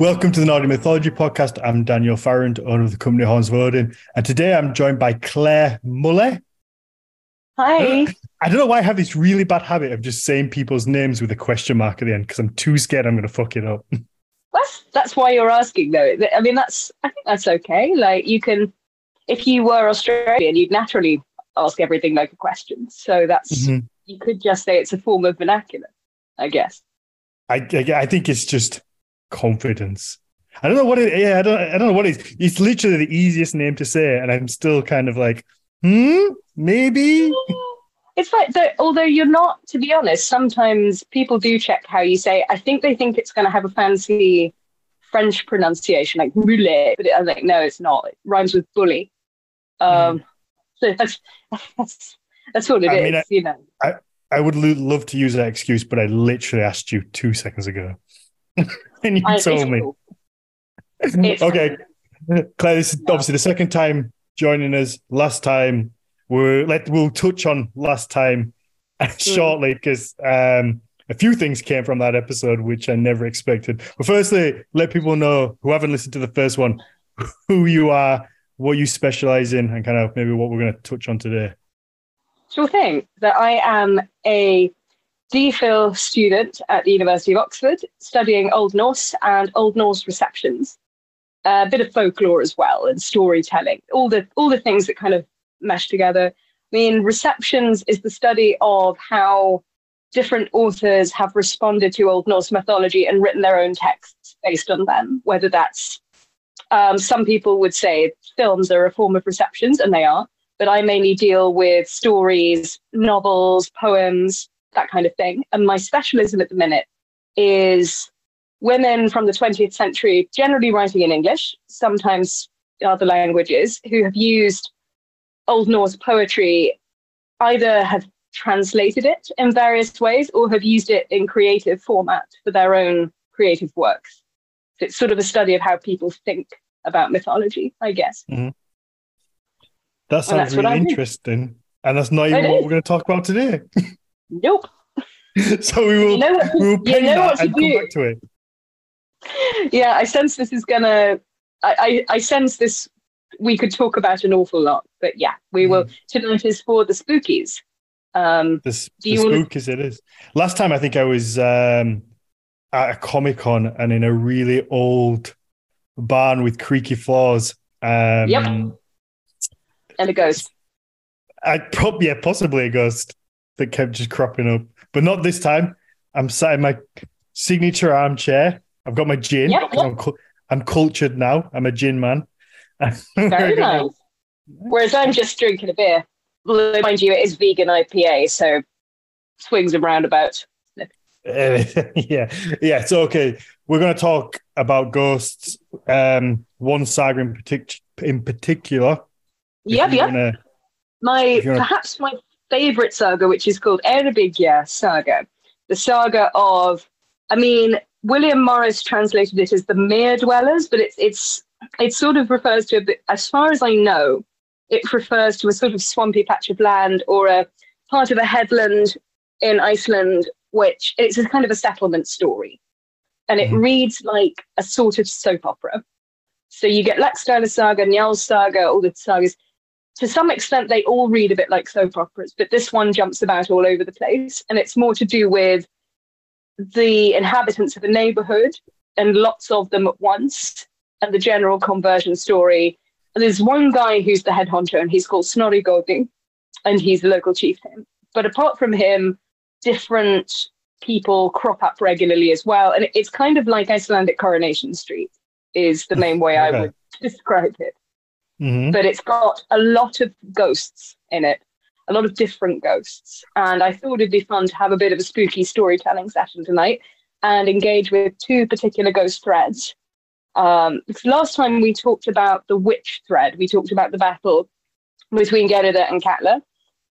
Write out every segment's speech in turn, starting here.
Welcome to the Nordic Mythology Podcast. I'm Daniel Farrand, owner of the company Horns of Odin, and today I'm joined by Claire Muller. Hi. I don't know why I have this really bad habit of just saying people's names with a question mark at the end because I'm too scared I'm going to fuck it up. That's that's why you're asking, though. I mean, that's I think that's okay. Like you can, if you were Australian, you'd naturally ask everything like a question. So that's Mhm. you could just say it's a form of vernacular, I guess. I, I, I think it's just confidence. I don't know what it. Yeah, I don't. I don't know what it is. It's literally the easiest name to say, and I'm still kind of like, hmm, maybe. It's like that. Although you're not, to be honest, sometimes people do check how you say. I think they think it's going to have a fancy French pronunciation, like moulet, but I'm like, no, it's not. It rhymes with bully. Um, so that's that's that's what it is. I mean, I- you know. I would lo- love to use that excuse, but I literally asked you two seconds ago, and you I- told me. cool. Okay, Claire, this is obviously the second time joining us. Last time we're let we'll touch on last time shortly because um, a few things came from that episode which I never expected. But firstly, let people know who haven't listened to the first one who you are, what you specialize in, and kind of maybe what we're going to touch on today. Sure thing. That I am a DPhil student at the University of Oxford, studying Old Norse and Old Norse receptions, a bit of folklore as well, and storytelling. All the all the things that kind of mesh together. I mean, receptions is the study of how different authors have responded to Old Norse mythology and written their own texts based on them. Whether that's um, some people would say films are a form of receptions, and they are but I mainly deal with stories, novels, poems, that kind of thing. And my specialism at the minute is women from the 20th century, generally writing in English, sometimes other languages, who have used Old Norse poetry, either have translated it in various ways or have used it in creative format for their own creative works. So it's sort of a study of how people think about mythology, I guess. Mm-hmm. That sounds really interesting. And that's not even what we're going to talk about today. Nope. so we will, You know what to- we will you know that what to and come do. back to it. yeah, I sense this is gonna. I, I, I sense this. We could talk about an awful lot, but yeah, we will. Tonight is for the spookies. Um, the you wanna- it is. Last time I think I was um, at a Comic Con and in a really old barn with creaky floors. Um, Yep. and a ghost. I probably yeah, possibly a ghost that kept just cropping up, but not this time. I'm sat in my signature armchair. I've got my gin. Yep, I'm, cu- I'm cultured now. I'm a gin man. Very nice. Whereas I'm just drinking a beer. Mind you, it is vegan IPA, so swings and roundabouts. Uh, yeah, yeah. So okay, we're going to talk about ghosts. Um, one saga in, partic- in particular. Yep, yep. wanna- My wanna- perhaps my favorite saga, which is called Eyrbyggja Saga, the saga of. I mean, William Morris translated it as the mere dwellers, but it's it's it sort of refers to a bit. As far as I know, it refers to a sort of swampy patch of land or a part of a headland in Iceland, which it's a kind of a settlement story, and it Mhm. reads like a sort of soap opera. So you get Laxdæla Saga, Njals Saga, all the sagas to some extent they all read a bit like soap operas but this one jumps about all over the place. And it's more to do with the inhabitants of a neighborhood and lots of them at once and the general conversion story. And there's one guy who's the head honcho and he's called snorri Goði, and he's the local chieftain. But apart from him different people crop up regularly as well. And it's kind of like icelandic coronation street is the main way i would describe it Mhm. but it's got a lot of ghosts in it, a lot of different ghosts. And I thought it'd be fun to have a bit of a spooky storytelling session tonight and engage with two particular ghost threads. Um, last time we talked about the witch thread, we talked about the battle between Gerida and Katla.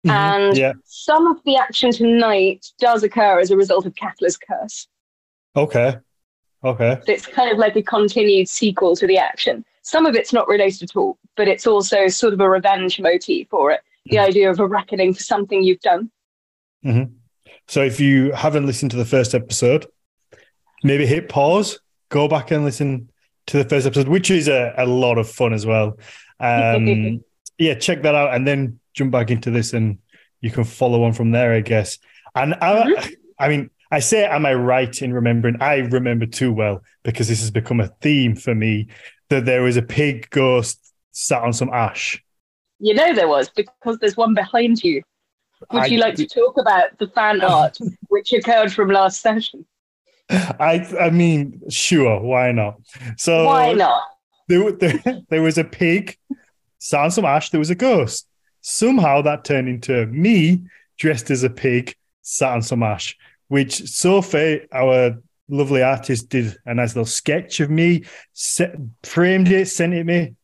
Mhm. And yeah, some of the action tonight does occur as a result of Katla's curse. okay, okay. It's kind of like a continued sequel to the action. Some of it's not related at all, but it's also sort of a revenge motif for it. The idea of a reckoning for something you've done. So if you haven't listened to the first episode, maybe hit pause, go back and listen to the first episode, which is a, a lot of fun as well. Um, yeah, check that out and then jump back into this and you can follow on from there, I guess. And I, mm-hmm. I mean, I say, am I right in remembering? I remember too well because this has become a theme for me that there was a pig ghost sat on some ash. You know there was because there's one behind you. Would I, you like to talk about the fan art which occurred from last session? I I mean, sure, why not? So why not? There, there, there was a pig sat on some ash. There was a ghost. Somehow that turned into me dressed as a pig sat on some ash which Sophie, our lovely artist, did a nice little sketch of me, set, framed it, sent it me.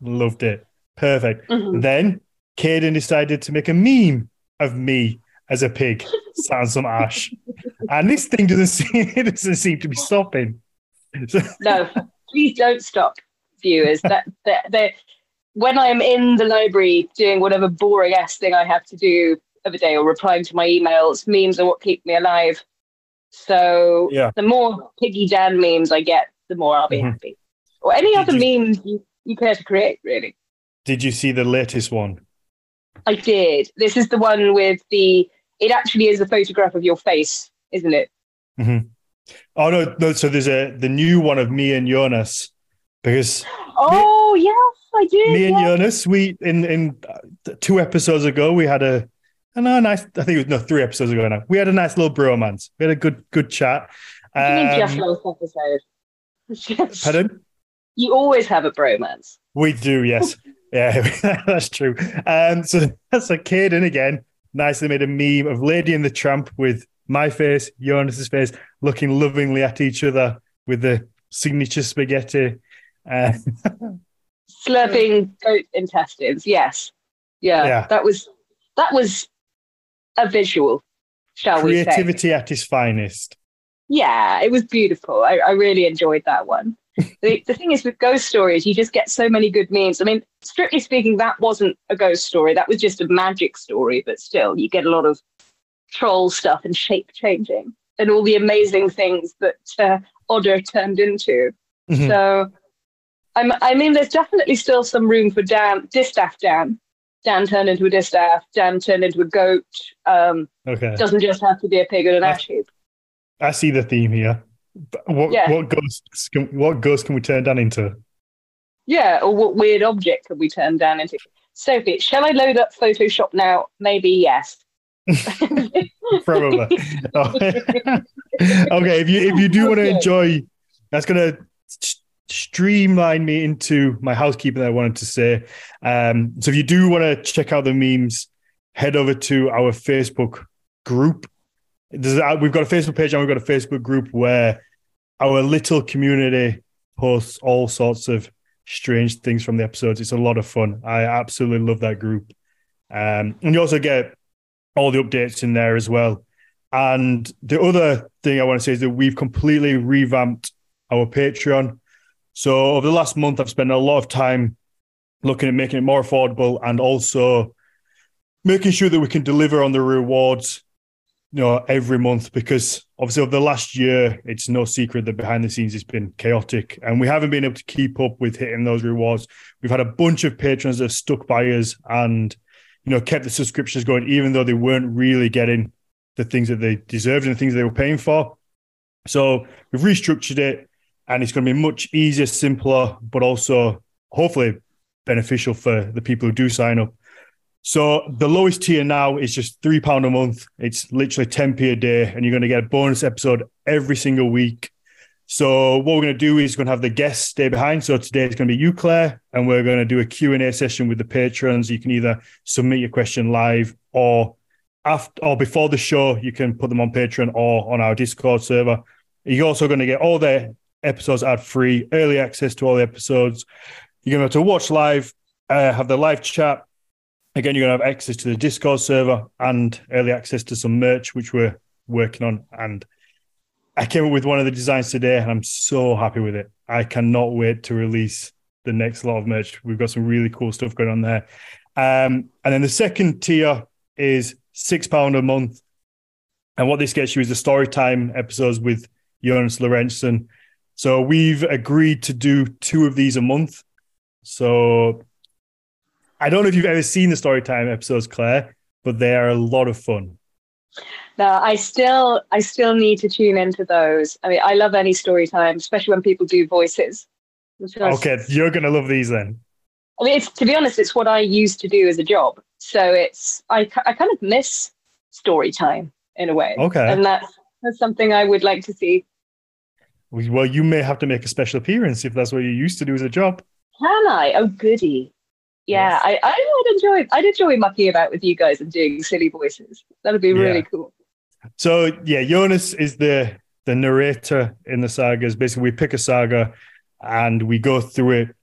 Loved it. Perfect. Mm-hmm. Then Caden decided to make a meme of me as a pig on some ash. and this thing doesn't seem, it doesn't seem to be stopping. So- no, please don't stop, viewers. That, that, that when I am in the library doing whatever boring ass thing I have to do of a day or replying to my emails. Memes are what keep me alive. So yeah. the more Piggy Dan memes I get, the more I'll be mm-hmm. happy. Or any Did other you... memes you, you care to create, really. Did you see the latest one? I did. This is the one with the. It actually is a photograph of your face, isn't it? Mm-hmm. Oh no, no! So there's a the new one of me and Jonas because. Oh me, yes, I did. Me and Jonas, we in in two episodes ago we had a I know, nice. I think it was no three episodes ago now. We had a nice little bromance. We had a good good chat. Um, you mean just last episode? Pardon? You always have a bromance. We do, yes. yeah, that's true. Um, so that's a kid, and again, nicely made a meme of Lady and the Tramp with my face, Jonas's face, looking lovingly at each other with the signature spaghetti. Uh, Slurping goat intestines, yes. Yeah, yeah, that was that was a visual, shall Creativity we say. Creativity at its finest. Yeah, it was beautiful. I, I really enjoyed that one. The, the thing is with ghost stories, you just get so many good memes. I mean, strictly speaking, that wasn't a ghost story. That was just a magic story, but still, you get a lot of troll stuff and shape changing and all the amazing things that uh, Otter turned into. Mm-hmm. So, I'm, I mean, there's definitely still some room for Dan, Distaff Dan Dan turned into a distaff. Dan turned into a goat. Um, okay. Doesn't just have to be a pig and an ash heap. I see the theme here. What yeah. what ghost can, what ghost can we turn down into? Yeah, or what weird object can we turn down into? Sophie, shall I load up Photoshop now? Maybe yes. Probably. okay, if you if you do want to enjoy, that's gonna streamline me into my housekeeping that I wanted to say. Um, so if you do want to check out the memes, head over to our Facebook group. Uh, we've got a Facebook page and we've got a Facebook group where our little community posts all sorts of strange things from the episodes. It's a lot of fun. I absolutely love that group. Um, and you also get all the updates in there as well. And the other thing I want to say is that we've completely revamped our Patreon. So over the last month, I've spent a lot of time looking at making it more affordable and also making sure that we can deliver on the rewards you know every month because obviously over the last year it's no secret that behind the scenes it's been chaotic and we haven't been able to keep up with hitting those rewards we've had a bunch of patrons that have stuck by us and you know kept the subscriptions going even though they weren't really getting the things that they deserved and the things they were paying for so we've restructured it and it's going to be much easier, simpler, but also hopefully beneficial for the people who do sign up. So the lowest tier now is just three pound a month. It's literally 10p a day, and you're going to get a bonus episode every single week. So what we're going to do is going to have the guests stay behind. So today it's going to be you, Claire, and we're going to do a Q&A session with the patrons. You can either submit your question live or after or before the show, you can put them on Patreon or on our Discord server. You're also going to get all the episodes ad free, early access to all the episodes. You're going to have to watch live, uh, have the live chat. Again, you're going to have access to the Discord server and early access to some merch, which we're working on. And I came up with one of the designs today, and I'm so happy with it. I cannot wait to release the next lot of merch. We've got some really cool stuff going on there. Um, and then the second tier is six pound a month. And what this gets you is the story time episodes with Jonas Lorentzen So we've agreed to do two of these a month. So I don't know if you've ever seen the Storytime episodes, Claire, but they are a lot of fun. No, I still I still need to tune into those. I mean, I love any story time, especially when people do voices. Okay, you're gonna love these then. I mean, it's to be honest, it's what I used to do as a job. So it's I I kind of miss story time in a way. Okay, and that's that's something I would like to see. Well, you may have to make a special appearance if that's what you used to do as a job. Can I? Oh, goody. Yeah, yes. I, I would enjoy. I'd enjoy mucking about with you guys and doing silly voices. That'd be really yeah. cool. So yeah, Jonas is the the narrator in the sagas. Basically, we pick a saga and we go through it.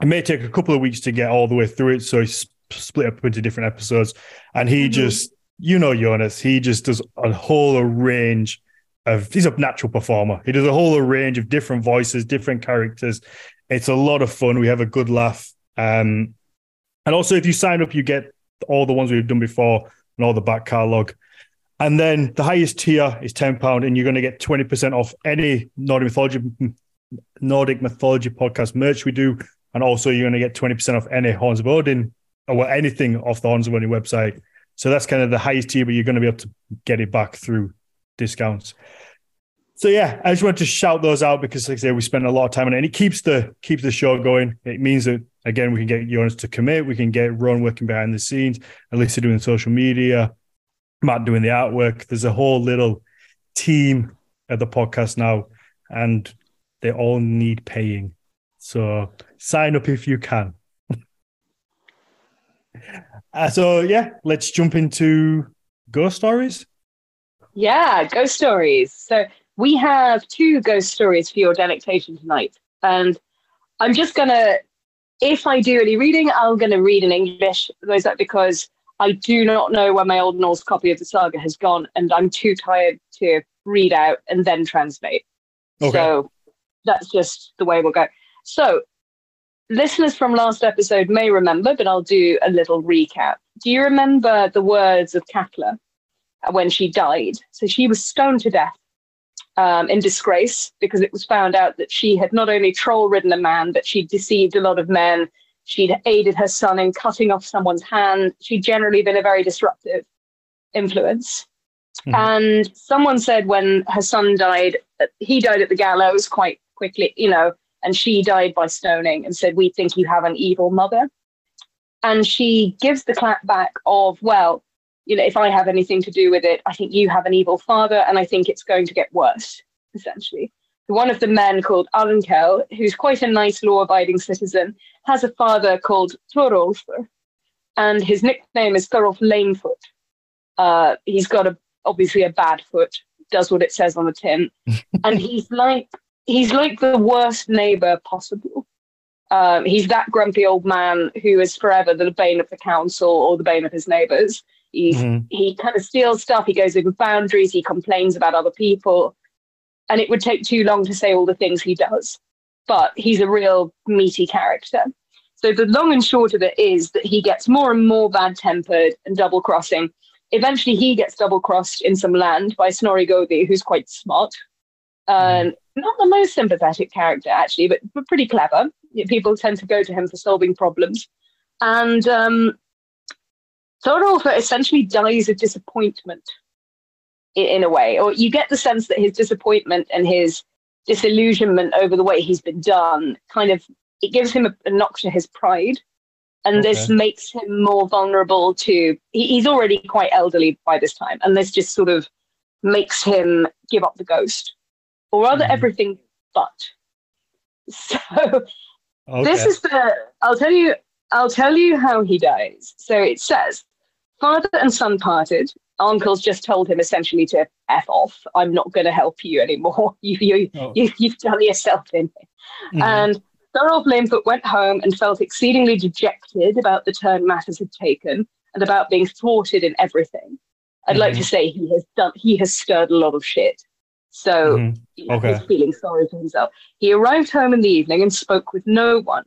It may take a couple of weeks to get all the way through it, so he's split up into different episodes. And he mm-hmm. just, you know, Jonas, he just does a whole range of. He's a natural performer. He does a whole range of different voices, different characters. It's a lot of fun. We have a good laugh. Um, and also, if you sign up, you get all the ones we've done before and all the back catalog. And then the highest tier is ten pound, and you're going to get twenty percent off any Nordic mythology Nordic mythology podcast merch we do, and also you're going to get twenty percent off any Horns of Odin or anything off the Horns of Odin website. So that's kind of the highest tier, but you're going to be able to get it back through discounts. So yeah, I just wanted to shout those out because, like I say, we spend a lot of time on it, and it keeps the keeps the show going. It means that again, we can get Jonas to commit, we can get Ron working behind the scenes, Alyssa doing social media, Matt doing the artwork. There's a whole little team at the podcast now, and they all need paying. So sign up if you can. uh, so yeah, let's jump into ghost stories. Yeah, ghost stories. So we have two ghost stories for your delectation tonight, and I'm just gonna, if I do any reading, I'm gonna read in English. Is that because I do not know where my old Norse copy of the saga has gone, and I'm too tired to read out and then translate. Okay. So that's just the way we'll go. So, listeners from last episode may remember, but I'll do a little recap. Do you remember the words of Katla when she died? So, she was stoned to death um, in disgrace because it was found out that she had not only troll ridden a man, but she'd deceived a lot of men She'd aided her son in cutting off someone's hand. She'd generally been a very disruptive influence. Mm-hmm. And someone said when her son died, he died at the gallows quite quickly, you know, and she died by stoning and said, We think you have an evil mother. And she gives the clap back of, Well, you know, if I have anything to do with it, I think you have an evil father, and I think it's going to get worse, essentially one of the men called Arnkel, who's quite a nice law abiding citizen, has a father called Thorolf, and his nickname is Thorolf Lamefoot. Uh, he's got a obviously a bad foot, does what it says on the tin, and he's like he's like the worst neighbor possible. Um, he's that grumpy old man who is forever the bane of the council or the bane of his neighbors. He's, mm-hmm. He kind of steals stuff. He goes over boundaries. He complains about other people and it would take too long to say all the things he does. But he's a real meaty character. So the long and short of it is that he gets more and more bad tempered and double crossing. Eventually, he gets double crossed in some land by Snorri Gothi, who's quite smart. Um, not the most sympathetic character, actually, but, but pretty clever. People tend to go to him for solving problems. And um, Thorolf essentially dies of disappointment in a way, or you get the sense that his disappointment and his disillusionment over the way he's been done kind of it gives him a, a knock to his pride and okay. this makes him more vulnerable to he, he's already quite elderly by this time and this just sort of makes him give up the ghost or rather mm. everything but so okay. this is the i'll tell you i'll tell you how he dies so it says father and son parted Arnkel's just told him essentially to f off. I'm not going to help you anymore. You you, oh. you you've done yourself in. Mm-hmm. And Thorolf Lamefoot went home and felt exceedingly dejected about the turn matters had taken and about being thwarted in everything. I'd mm-hmm. like to say he has done he has stirred a lot of shit. So mm-hmm. okay. he's feeling sorry for himself. He arrived home in the evening and spoke with no one.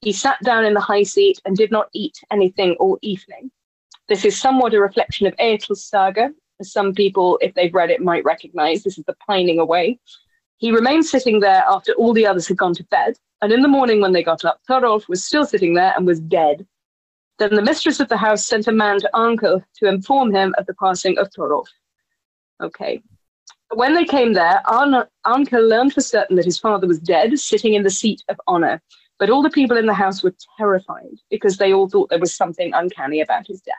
He sat down in the high seat and did not eat anything all evening. This is somewhat a reflection of Eötul's saga, as some people, if they've read it, might recognize. This is the pining away. He remained sitting there after all the others had gone to bed, and in the morning when they got up, Thorolf was still sitting there and was dead. Then the mistress of the house sent a man to Arnkel to inform him of the passing of Thorolf. Okay. When they came there, Arn- Arnkel learned for certain that his father was dead, sitting in the seat of honor. But all the people in the house were terrified because they all thought there was something uncanny about his death.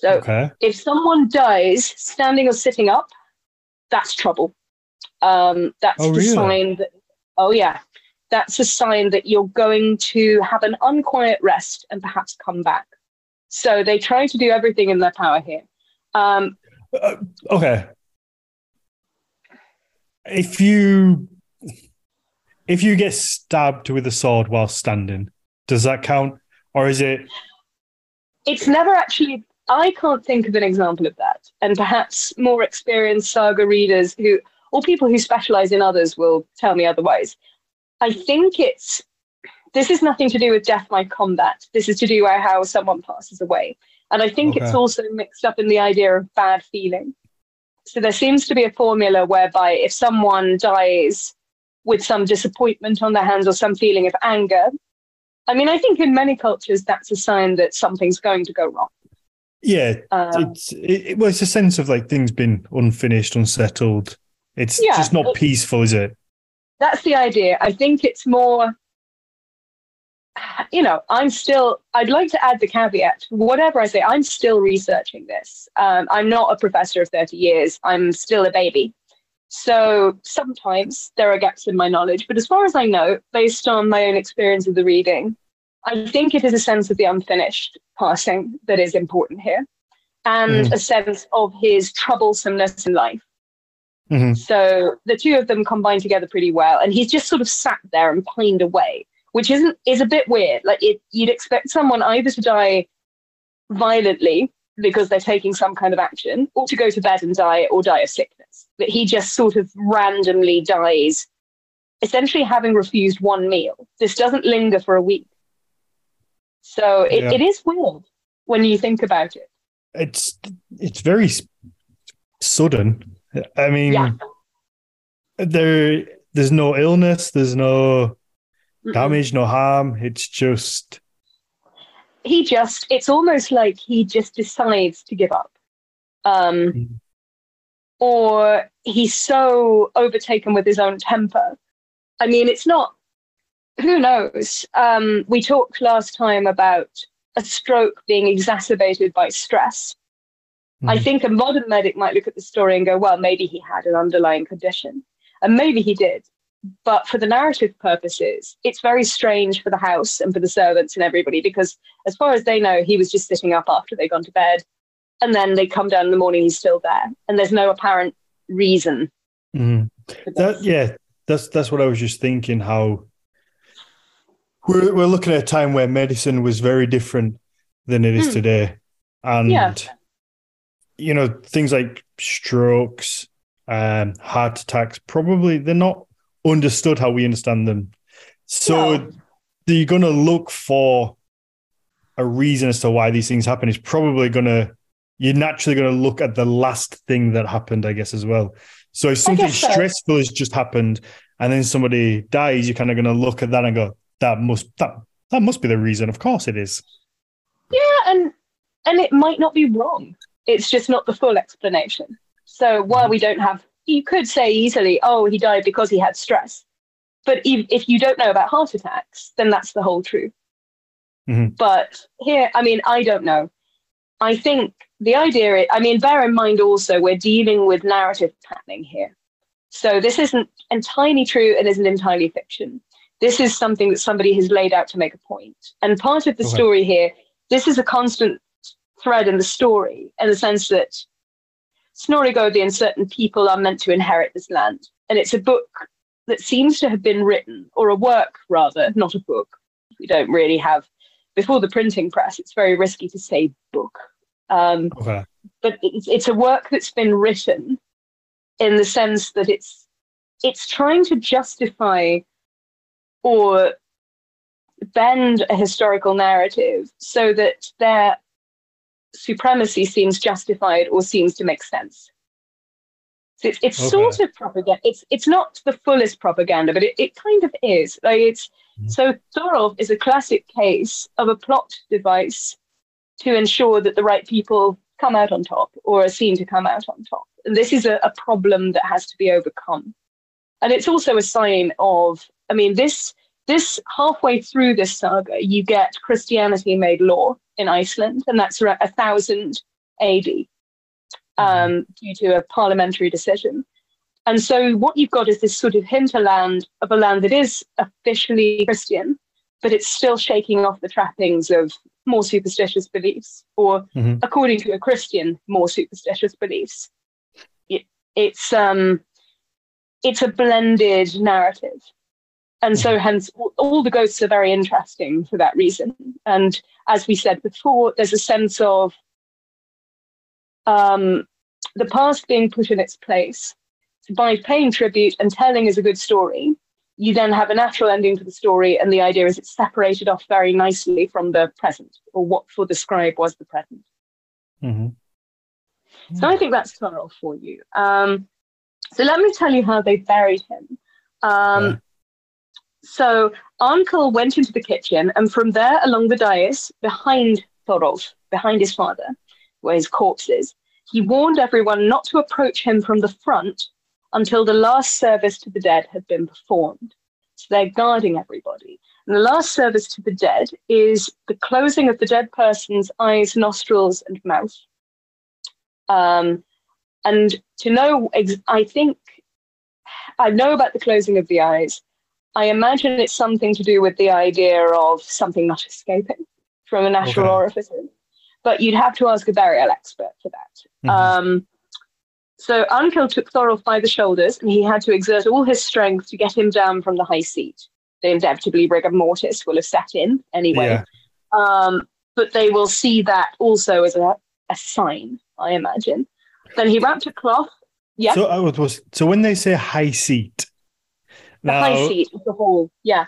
So Okay. if someone dies standing or sitting up, that's trouble. Um, that's Oh, the really? sign that, oh, yeah, that's a sign that you're going to have an unquiet rest and perhaps come back. So they try to do everything in their power here. Um, Uh, okay. If you if you get stabbed with a sword while standing, does that count, or is it? it's never actually i can't think of an example of that. And perhaps more experienced saga readers who or people who specialize in others will tell me otherwise. I think it's this is nothing to do with death by combat. This is to do with how someone passes away. And i think it's also mixed up in the idea of bad feeling. So there seems to be a formula whereby if someone dies with some disappointment on their hands or some feeling of anger I mean, I think in many cultures that's a sign that something's going to go wrong. Yeah, Um, it's it, it- well, it's a sense of like things being unfinished, unsettled. It's Yeah, just not it- peaceful, is it? that's the idea. I think it's more, you know, I'm still, I'd like to add the caveat whatever I say, I'm still researching this. Um, I'm not a professor of 30 years, I'm still a baby. So sometimes there are gaps in my knowledge, but as far as I know, based on my own experience of the reading, I think it is a sense of the unfinished passing that is important here and Mhm. a sense of his troublesomeness in life. Mhm. So the two of them combine together pretty well, and he's just sort of sat there and pined away, which isn't is a bit weird. Like it, you'd expect someone either to die violently because they're taking some kind of action, or to go to bed and die, or die of sickness. But he just sort of randomly dies, essentially having refused one meal. This doesn't linger for a week, so it, Yeah. it is weird when you think about it. It's it's very sudden. I mean, Yeah. there there's no illness, there's no Mm-mm. damage, no harm. It's just he just it's almost like he just decides to give up um Mhm. or he's so overtaken with his own temper i mean it's not who knows um we talked last time about a stroke being exacerbated by stress i Mhm. think a modern medic might look at the story and go well maybe he had an underlying condition and maybe he did but for the narrative purposes, it's very strange for the house and for the servants and everybody because, as far as they know, he was just sitting up after they'd gone to bed. And then they come down in the morning, he's still there. And there's no apparent reason Mhm. That yeah, that's that's what I was just thinking. How we're we're looking at a time where medicine was very different than it is Hmm. today, and Yeah. you know things like strokes, um, heart attacks. Probably they're not understood how we understand them. So No. you're going to look for a reason as to why these things happen. It's probably going to you're naturally going to look at the last thing that happened, I guess, as well. So if something so. stressful has just happened and then somebody dies, you're kind of going to look at that and go, that must that that must be the reason. Of course it is. Yeah, and and it might not be wrong. It's just not the full explanation. So while we don't have, you could say easily, oh, he died because he had stress. But if, if you don't know about heart attacks, then that's the whole truth. Mhm. But here, I mean, I don't know. I think the idea, is, I mean, bear in mind also we're dealing with narrative patterning here. So this isn't entirely true and isn't entirely fiction. This is something that somebody has laid out to make a point. And part of the Okay. story here, this is a constant thread in the story in the sense that Snorri Gothi and certain people are meant to inherit this land. And it's a book that seems to have been written, or a work rather, not a book. We don't really have, before the printing press, it's very risky to say book. Um, Okay. but it's, it's a work that's been written in the sense that it's it's trying to justify or bend a historical narrative so that their supremacy seems justified or seems to make sense. So it's it's Okay. sort of propaganda. It's it's not the fullest propaganda, but it, it kind of is. Like it's Mhm. so Thorolf is a classic case of a plot device to ensure that the right people come out on top or are seen to come out on top. And this is a, a problem that has to be overcome. And it's also a sign of, I mean, this this halfway through this saga, you get Christianity made law in Iceland, and that's around a thousand AD um, due to a parliamentary decision. And so what you've got is this sort of hinterland of a land that is officially Christian, but it's still shaking off the trappings of more superstitious beliefs, or Mhm. according to a Christian, more superstitious beliefs. It, it's um, it's a blended narrative, and so hence all, the ghosts are very interesting for that reason. And as we said before, there's a sense of um, the past being put in its place. So by paying tribute and telling is a good story, you then have a natural ending to the story, and the idea is it's separated off very nicely from the present, or what for the scribe was the present. Mhm. So I think that's Thorolf for you. Um, so let me tell you how they buried him. Um, Yeah. So Arnkel went into the kitchen, and from there along the dais behind Thorolf, behind his father, where his corpse is, he warned everyone not to approach him from the front until the last service to the dead had been performed. So they're guarding everybody. And the last service to the dead is the closing of the dead person's eyes, nostrils, and mouth. Um, and to know, ex- I think I know about the closing of the eyes. I imagine it's something to do with the idea of something not escaping from a natural Okay. orifice. But you'd have to ask a burial expert for that. Mhm. Um, so Arnkel took Thorolf by the shoulders, and he had to exert all his strength to get him down from the high seat. The inevitably rigor mortis will have set in anyway. Yeah. Um, but they will see that also as a, a sign, I imagine. Then he wrapped a cloth. Yeah, So I was, so when they say high seat, the now high seat of the hall. Yeah.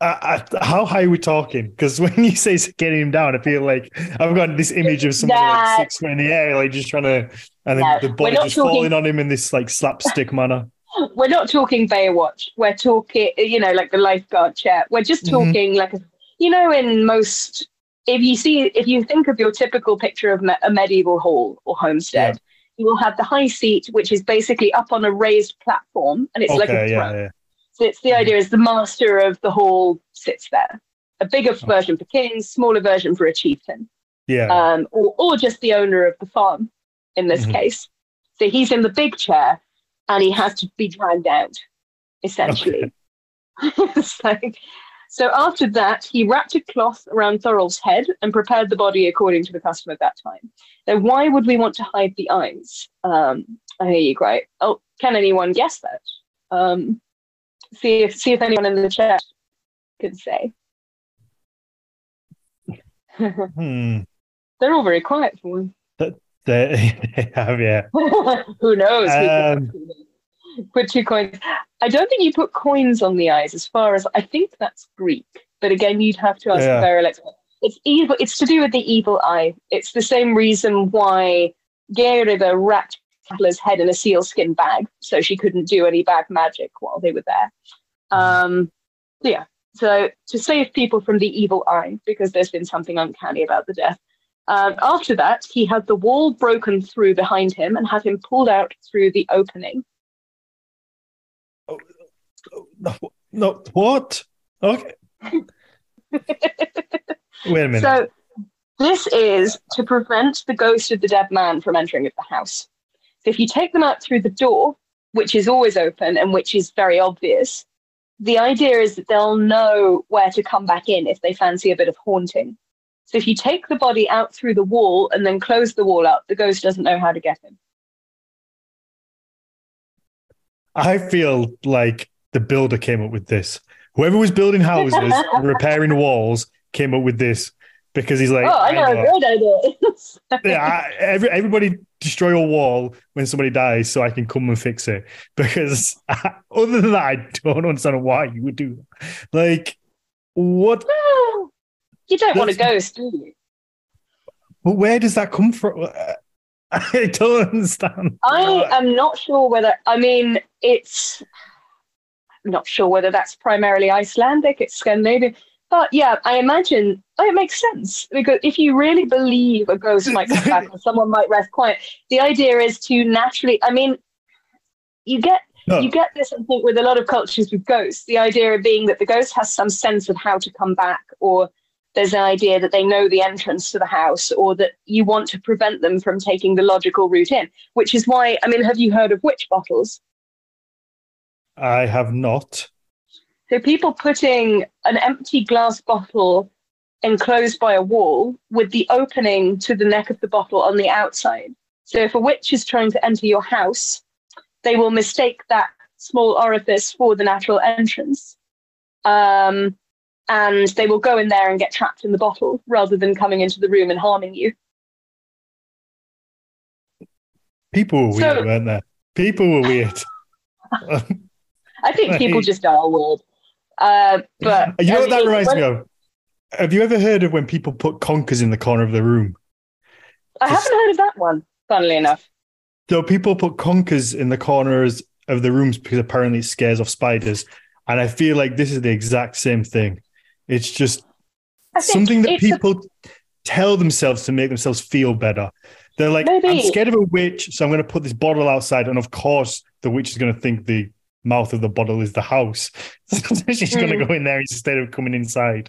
uh, uh, how high are we talking? Because when you say getting him down, I feel like I've got this image of someone Nah. like six foot in the air, like just trying to, and then No, the body just talking- falling on him in this like slapstick manner. We're not talking Baywatch. We're talking, you know, like the lifeguard chair. We're just Mhm. talking like, a, you know, in most, if you see, if you think of your typical picture of me- a medieval hall or homestead, you will have the high seat, which is basically up on a raised platform, and it's like a Okay, throne. yeah, yeah. So it's the idea is the master of the hall sits there. A bigger version for kings, smaller version for a chieftain, Yeah. um, or, or just the owner of the farm in this Mhm. case. So he's in the big chair and he has to be dragged out, essentially. It's like- so after that, he wrapped a cloth around Thorolf's head and prepared the body according to the custom of that time. Now, why would we want to hide the eyes? Um, I hear you, great. Oh, can anyone guess that? Um, see if see if anyone in the chat can say. hmm. They're all very quiet for one. They, they have, yeah. Who knows? Um, put two coins. I don't think you put coins on the eyes. As far as I think that's Greek, but again, you'd have to ask Yeah. the. It's evil. It's to do with the evil eye. It's the same reason why Geirridr wrapped Katla's head in a sealskin bag, so she couldn't do any bad magic while they were there. Um, yeah. So to save people from the evil eye, because there's been something uncanny about the death. Um, after that, he had the wall broken through behind him and had him pulled out through the opening. No, no, what? Okay. Wait a minute. So this is to prevent the ghost of the dead man from entering the house. So if you take them out through the door, which is always open and which is very obvious, the idea is that they'll know where to come back in if they fancy a bit of haunting. So if you take the body out through the wall and then close the wall up, the ghost doesn't know how to get in. I feel like the builder came up with this. Whoever was building houses, repairing walls, came up with this because he's like, oh, I know a great idea. yeah, I, every, everybody destroy a wall when somebody dies so I can come and fix it. Because other than that, I don't understand why you would do that. Like, what? you don't want a ghost, do you? But where does that come from? I don't understand. I am not sure whether. I mean, it's I'm not sure whether that's primarily Icelandic. It's Scandinavian. But yeah, I imagine oh, it makes sense because if you really believe a ghost might come back or someone might rest quiet, the idea is to naturally. I mean, you get No. you get this. I think with a lot of cultures with ghosts, the idea of being that the ghost has some sense of how to come back, or there's an idea that they know the entrance to the house, or that you want to prevent them from taking the logical route in. Which is why, I mean, have you heard of witch bottles? I have not. So people putting an empty glass bottle enclosed by a wall with the opening to the neck of the bottle on the outside. So if a witch is trying to enter your house, they will mistake that small orifice for the natural entrance. Um, and they will go in there and get trapped in the bottle rather than coming into the room and harming you. People were weird, So- weren't they? People were weird. I think people Right. just are weird. Uh, but you know what that reminds me of? Have you ever heard of when people put conkers in the corner of the room? I haven't heard of that one, funnily enough. So people put conkers in the corners of the rooms because apparently it scares off spiders. And I feel like this is the exact same thing. It's just something that it's a- people tell themselves to make themselves feel better. They're like, I'm scared of a witch, so I'm going to put this bottle outside. And of course, the witch is going to think the mouth of the bottle is the house. So she's going to go in there instead of coming inside.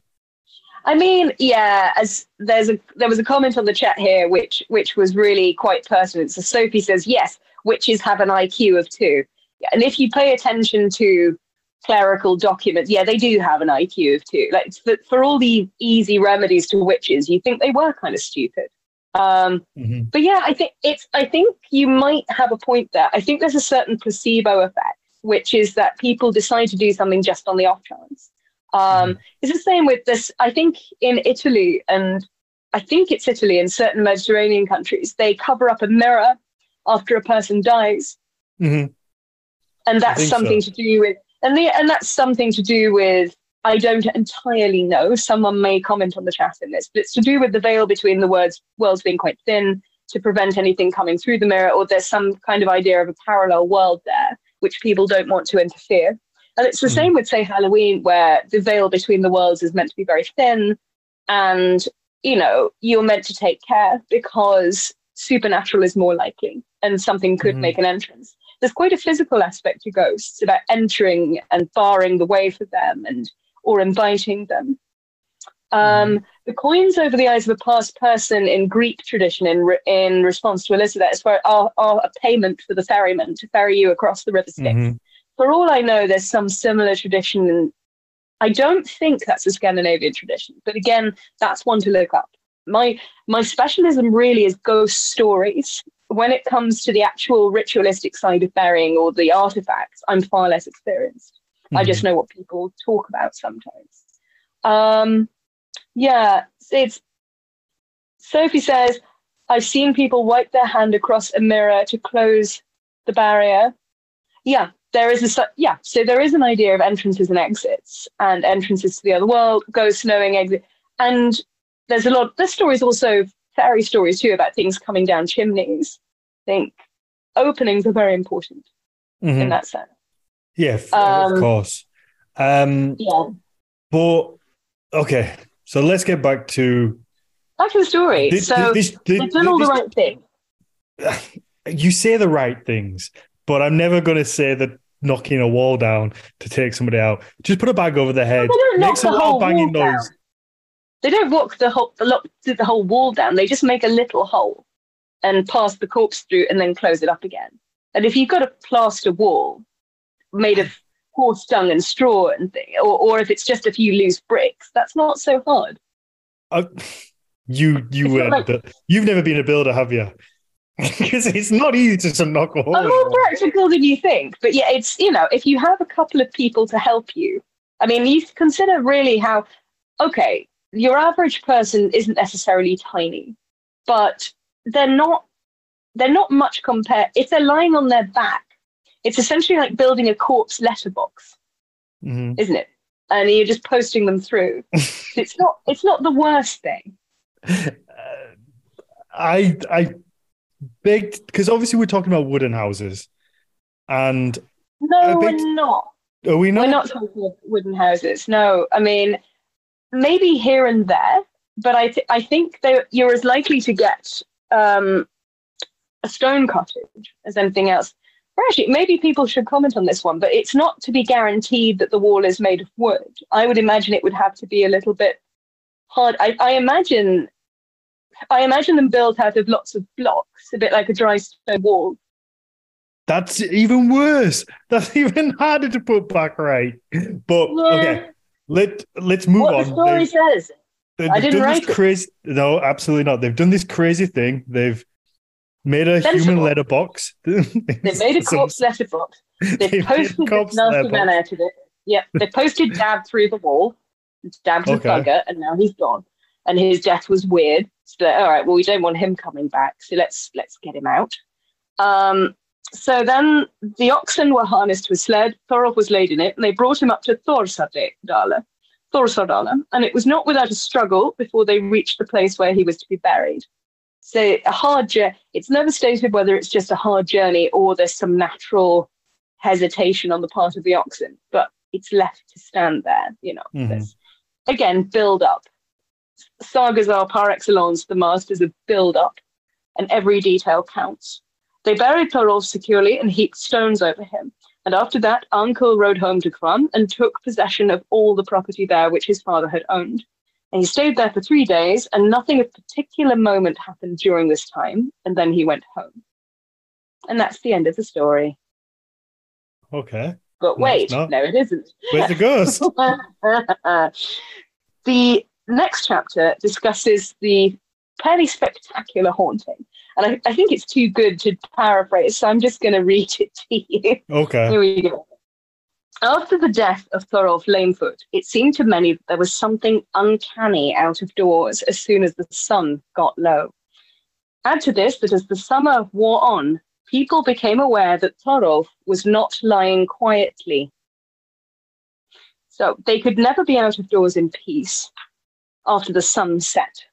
I mean, yeah, as there's a there was a comment on the chat here which which was really quite pertinent. So Sophie says, yes, witches have an IQ of two. And if you pay attention to clerical documents, yeah, they do have an IQ of two. Like for, for all the easy remedies to witches, you think they were kind of stupid. Um, Mhm. but yeah, I think it's. I think you might have a point there. I think there's a certain placebo effect, which is that people decide to do something just on the off chance. Um, It's the same with this. I think in Italy, and I think it's Italy and certain Mediterranean countries, they cover up a mirror after a person dies, Mhm. and that's something to do with. And the and that's something to do with. I don't entirely know. Someone may comment on the chat in this, but it's to do with the veil between the words worlds being quite thin to prevent anything coming through the mirror, or there's some kind of idea of a parallel world there, which people don't want to interfere. And it's the Mhm. same with, say, Halloween, where the veil between the worlds is meant to be very thin, and you know you're meant to take care because supernatural is more likely, and something could Mhm. make an entrance. There's quite a physical aspect to ghosts about entering and barring the way for them, and or inviting them. Um, The coins over the eyes of a past person in Greek tradition, in re- in response to Elizabeth, is where are, are a payment for the ferryman to ferry you across the river Styx. Mhm. For all I know, there's some similar tradition. in- I don't think that's a Scandinavian tradition, but again, that's one to look up. My my specialism really is ghost stories. When it comes to the actual ritualistic side of burying or the artifacts, I'm far less experienced. I just know what people talk about sometimes. Um, yeah, it's Sophie says, I've seen people wipe their hand across a mirror to close the barrier. Yeah, there is a yeah, so there is an idea of entrances and exits and entrances to the other world, ghosts knowing exit, and there's a lot. There's stories also fairy stories too about things coming down chimneys. I think openings are very important Mhm. in that sense. Yeah, Um, of course. Um, Yeah, but okay, so let's get back to back to the story. this. so this, this, they've done all the right thing. you say the right things, but I'm never going to say that knocking a wall down to take somebody out. Just put a bag over their head, They don't knock make the whole banging wall down. They don't walk the whole the, the whole wall down. They just make a little hole and pass the corpse through and then close it up again. And if you've got a plaster wall made of horse dung and straw and thing, or, or if it's just a few loose bricks, that's not so hard. Uh, you you were like- the- you've never been a builder, have you? Because it's not easy to just knock a hole. I'm more practical than you think. But yeah, it's, you know, if you have a couple of people to help you, I mean, you consider really how, okay, your average person isn't necessarily tiny, but they're not, they're not much compared. If they're lying on their back, it's essentially like building a corpse letterbox, Mhm. isn't it? And you're just posting them through. it's not, it's not the worst thing. Uh, I I big because obviously we're talking about wooden houses, and No, big- we're not. are we not? We're not talking of wooden houses. No, I mean, maybe here and there, but I, th- I think that you're as likely to get um, a stone cottage as anything else. Actually, maybe people should comment on this one, but it's not to be guaranteed that the wall is made of wood. I would imagine it would have to be a little bit hard. I, I imagine, I imagine them built out of lots of blocks, a bit like a dry stone wall. That's even worse. That's even harder to put back right. But okay, let let's move what on. the story They've- says. They've I didn't done write this it. No, absolutely not. They've done this crazy thing. They've made a Sensible. human letterbox. They've made a corpse letterbox. They've posted this nasty man out of it. Yeah, they posted Dad through the wall. Dad's a Okay. bugger, and now he's gone. And his death was weird. So, all right, well, we don't want him coming back, so let's let's get him out. Um, so then the oxen were harnessed to a sled. Thorolf was laid in it, and they brought him up to Thorsardale, Thorsardale, and it was not without a struggle before they reached the place where he was to be buried. So a hard journey. It's never stated whether it's just a hard journey or there's some natural hesitation on the part of the oxen, but it's left to stand there. You know, Mhm. There's- again, build up. Sagas are par excellence the masters of build up, and every detail counts. They buried Thorolf securely and heaped stones over him. And after that, Arnkel rode home to Krum and took possession of all the property there which his father had owned. And he stayed there for three days, and nothing of particular moment happened during this time. And then he went home. And that's the end of the story. Okay. But wait, not. no, it isn't. Where's the ghost? the next chapter discusses the fairly spectacular haunting. And I, I think it's too good to paraphrase, so I'm just going to read it to you. Okay. Here we go. After the death of Thorolf Lamefoot, it seemed to many that there was something uncanny out of doors as soon as the sun got low. Add to this that as the summer wore on, people became aware that Thorolf was not lying quietly. So they could never be out of doors in peace after the sun set.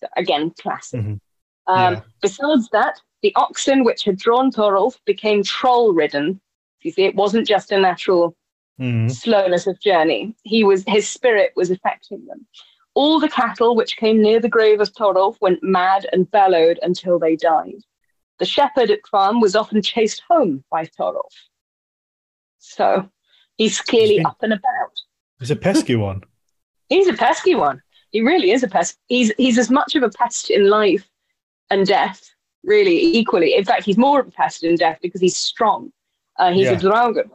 So again, classic. Mhm. Um, Yeah. Besides that, the oxen which had drawn Thorolf became troll ridden. You see, it wasn't just a natural Mhm. slowness of journey. He was his spirit was affecting them. All the cattle which came near the grave of Thorolf went mad and bellowed until they died. The shepherd at farm was often chased home by Thorolf. So he's clearly been- up and about. He's a pesky one. He's a pesky one. He really is a pest. He's he's as much of a pest in life and death, really equally. In fact, he's more of a pest in death because he's strong. Uh, he's Yeah. a dragon.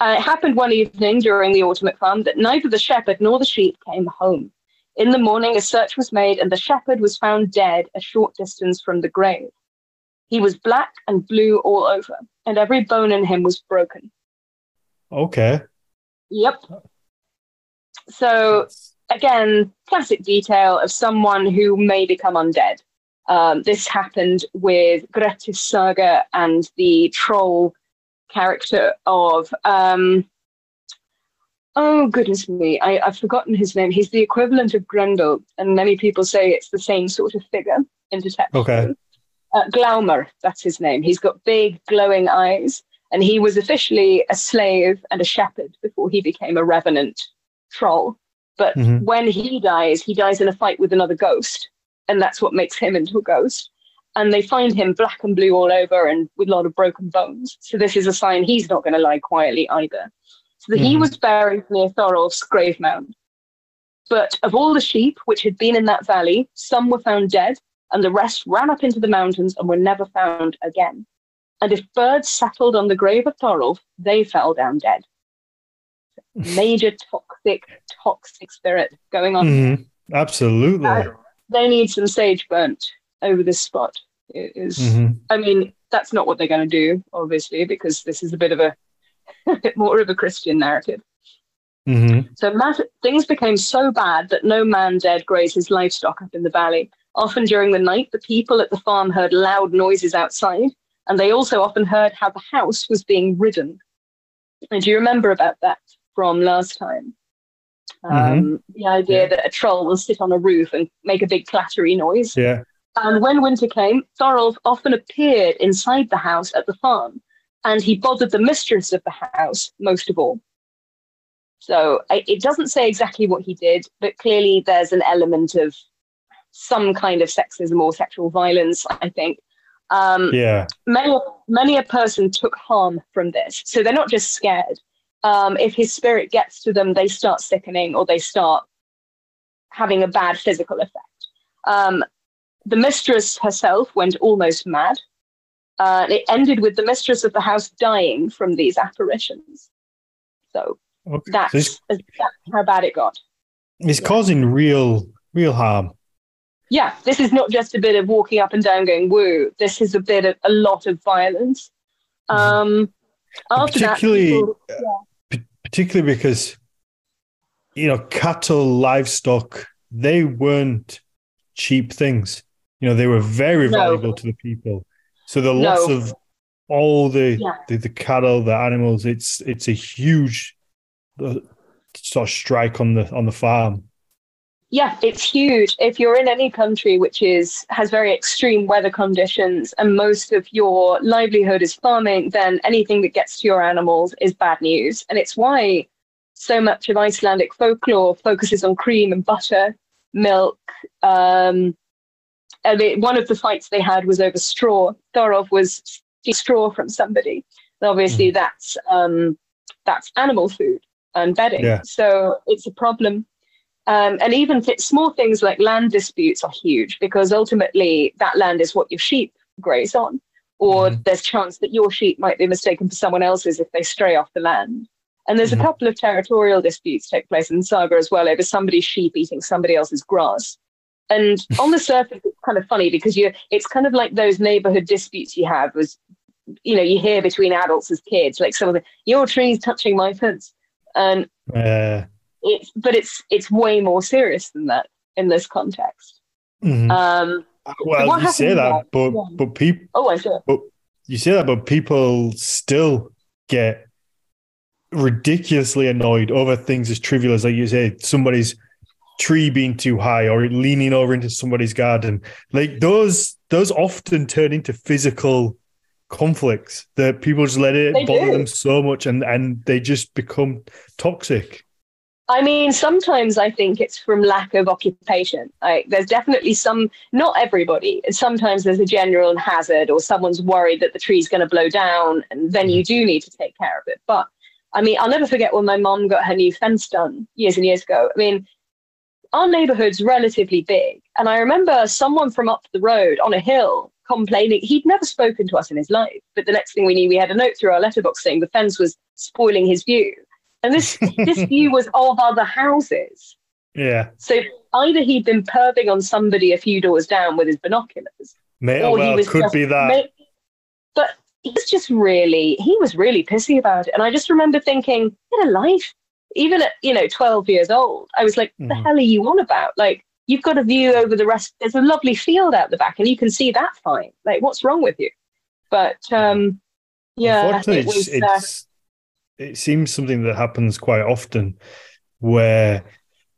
Uh, it happened one evening during the autumn at farm that neither the shepherd nor the sheep came home. In the morning, a search was made, and the shepherd was found dead a short distance from the grave. He was black and blue all over, and every bone in him was broken. Okay. Yep. So again, classic detail of someone who may become undead. Um, this happened with Grettis Saga and the troll character of. Um, oh, goodness me, I, I've forgotten his name. He's the equivalent of Grendel, and many people say it's the same sort of figure intertextually. Okay. Uh, Glaumer, that's his name. He's got big, glowing eyes, and he was officially a slave and a shepherd before he became a revenant troll. But Mhm. when he dies, he dies in a fight with another ghost, and that's what makes him into a ghost. And they find him black and blue all over and with a lot of broken bones. So this is a sign he's not going to lie quietly either. So that he was buried near Thorolf's grave mound. But of all the sheep which had been in that valley, some were found dead, and the rest ran up into the mountains and were never found again. And if birds settled on the grave of Thorolf, they fell down dead. Major toxic, toxic spirit going on. Mhm. Absolutely. Uh, they need some sage burnt over this spot. It is Mhm. I mean, that's not what they're going to do, obviously, because this is a bit of a, a bit more of a Christian narrative. Mhm. So matter, things became so bad that no man dared graze his livestock up in the valley. Often during the night, the people at the farm heard loud noises outside, and they also often heard how the house was being ridden. And do you remember about that from last time? Um, The idea Yeah. that a troll will sit on a roof and make a big clattery noise. Yeah. And when winter came, Thorolf often appeared inside the house at the farm, and he bothered the mistress of the house most of all. So it doesn't say exactly what he did, but clearly there's an element of some kind of sexism or sexual violence, I think. Um, yeah. Many, many a person took harm from this. So they're not just scared. Um, if his spirit gets to them, they start sickening or they start having a bad physical effect. Um, the mistress herself went almost mad. Uh, it ended with the mistress of the house dying from these apparitions. So Okay. That's, so that's how bad it got. It's yeah. causing real, real harm. Yeah, this is not just a bit of walking up and down going woo. This is a bit of a lot of violence. Mm-hmm. Um, after particularly, that, people, yeah. particularly because you know cattle, livestock, they weren't cheap things. You know, they were very no. valuable to the people. So the loss no. of all the, yeah. the the cattle, the animals, it's it's a huge sort of strike on the on the farm. Yeah, it's huge. If you're in any country which is has very extreme weather conditions and most of your livelihood is farming, then anything that gets to your animals is bad news. And it's why so much of Icelandic folklore focuses on cream and butter, milk. Um, and one of the fights they had was over straw. Thorolf was straw from somebody. And obviously, mm. that's um, that's animal food and bedding. Yeah. So it's a problem. Um, and even th- small things like land disputes are huge because ultimately that land is what your sheep graze on, or mm-hmm. there's chance that your sheep might be mistaken for someone else's if they stray off the land. And there's mm-hmm. a couple of territorial disputes take place in Saga as well over somebody's sheep eating somebody else's grass. And on the surface, it's kind of funny because you it's kind of like those neighborhood disputes you have was, you know, you hear between adults as kids, like some of the your tree's touching my fence and uh, it's but it's it's way more serious than that in this context. Mm-hmm. Um, well, so you say that, but yeah. but people. Oh, I see. But you say that, but people still get ridiculously annoyed over things as trivial as, like you say, somebody's tree being too high or leaning over into somebody's garden. Like those, those often turn into physical conflicts that people just let it they bother do. them so much and and they just become toxic I mean, sometimes I think it's from lack of occupation. Like, there's definitely some, not everybody. Sometimes there's a general hazard, or someone's worried that the tree's going to blow down, and then you mm-hmm. do need to take care of it. But I mean, I'll never forget when my mom got her new fence done years and years ago. I mean, our neighborhood's relatively big, and I remember someone from up the road on a hill complaining. He'd never spoken to us in his life, but the next thing we knew, we had a note through our letterbox saying the fence was spoiling his view, and this this view was of other houses. Yeah. So either he'd been perving on somebody a few doors down with his binoculars, May, or oh, well, he was could just, be that. May, but he was just really, he was really pissy about it, and I just remember thinking, get a life. Even at you know twelve years old, I was like, mm-hmm. "The hell are you on about?" Like, you've got a view over the rest. There's a lovely field out the back, and you can see that fine. Like, what's wrong with you? But um, yeah, it, was, it's, uh, it seems something that happens quite often, where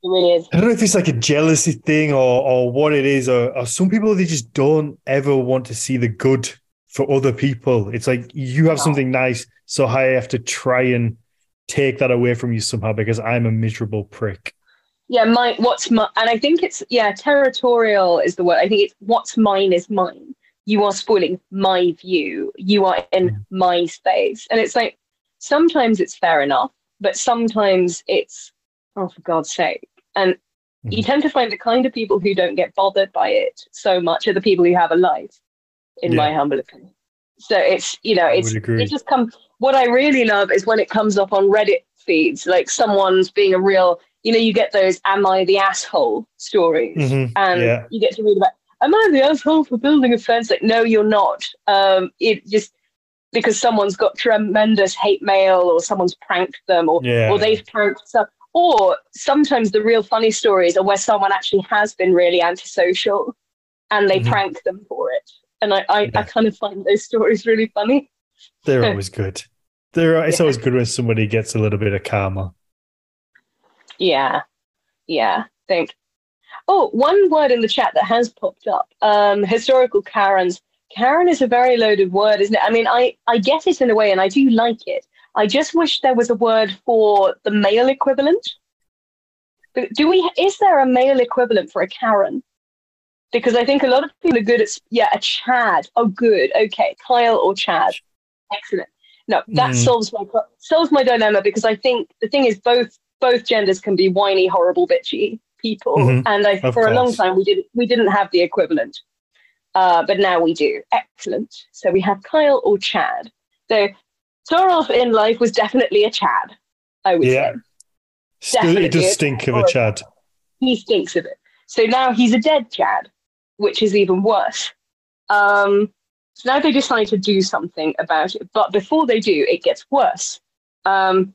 really I don't know if it's like a jealousy thing or or what it is, or, or some people they just don't ever want to see the good for other people. It's like you have something nice, so I have to try and take that away from you somehow because I'm a miserable prick. Yeah my what's my and i think it's yeah territorial is the word. I think it's what's mine is mine. You are spoiling my view. You are in mm. my space. And it's like sometimes it's fair enough but sometimes it's oh for god's sake. And mm-hmm. you tend to find the kind of people who don't get bothered by it so much are the people who have a life in yeah. my humble opinion so it's you know it's it just comes what i really love is when it comes up on reddit feeds like someone's being a real you know, you get those "Am I the asshole?" stories, mm-hmm. and yeah. you get to read about "Am I the asshole for building a fence?" Like, no, you're not. Um, it just because someone's got tremendous hate mail, or someone's pranked them, or yeah. or they've pranked some. Or sometimes the real funny stories are where someone actually has been really antisocial, and they mm-hmm. prank them for it. And I, I, yeah. I kind of find those stories really funny. They're always good. They're, it's always good when somebody gets a little bit of karma yeah, yeah. Think Oh, one word in the chat that has popped up. Um, historical Karens. Karen is a very loaded word, isn't it? I mean, I, I get it in a way and I do like it. I just wish there was a word for the male equivalent. Do we, is there a male equivalent for a Karen? Because I think a lot of people are good at, yeah, a Chad. Oh, good. Okay. Kyle or Chad. Excellent. No, that mm. solves my solves my dilemma because I think the thing is both both genders can be whiny, horrible, bitchy people, mm-hmm. and I, for course. a long time we didn't we didn't have the equivalent, uh, but now we do. Excellent. So we have Kyle or Chad. So Thorolf in life was definitely a Chad. I would yeah. say. It does stink of a Chad. He stinks of it. So now he's a dead Chad, which is even worse. Um, so now they decide to do something about it. But before they do, it gets worse. Um,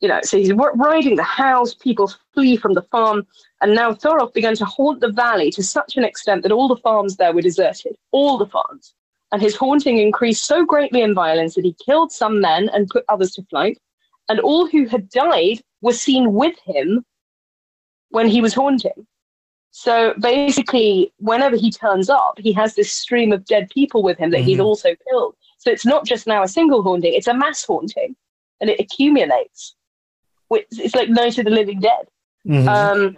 you know, so he's riding the house, people flee from the farm, and now Thorolf began to haunt the valley to such an extent that all the farms there were deserted, all the farms. And his haunting increased so greatly in violence that he killed some men and put others to flight, and all who had died were seen with him when he was haunting. So basically, whenever he turns up, he has this stream of dead people with him that mm-hmm. he's also killed. So it's not just now a single haunting, it's a mass haunting and it accumulates. It's like Night of the Living Dead. Mm-hmm. Um,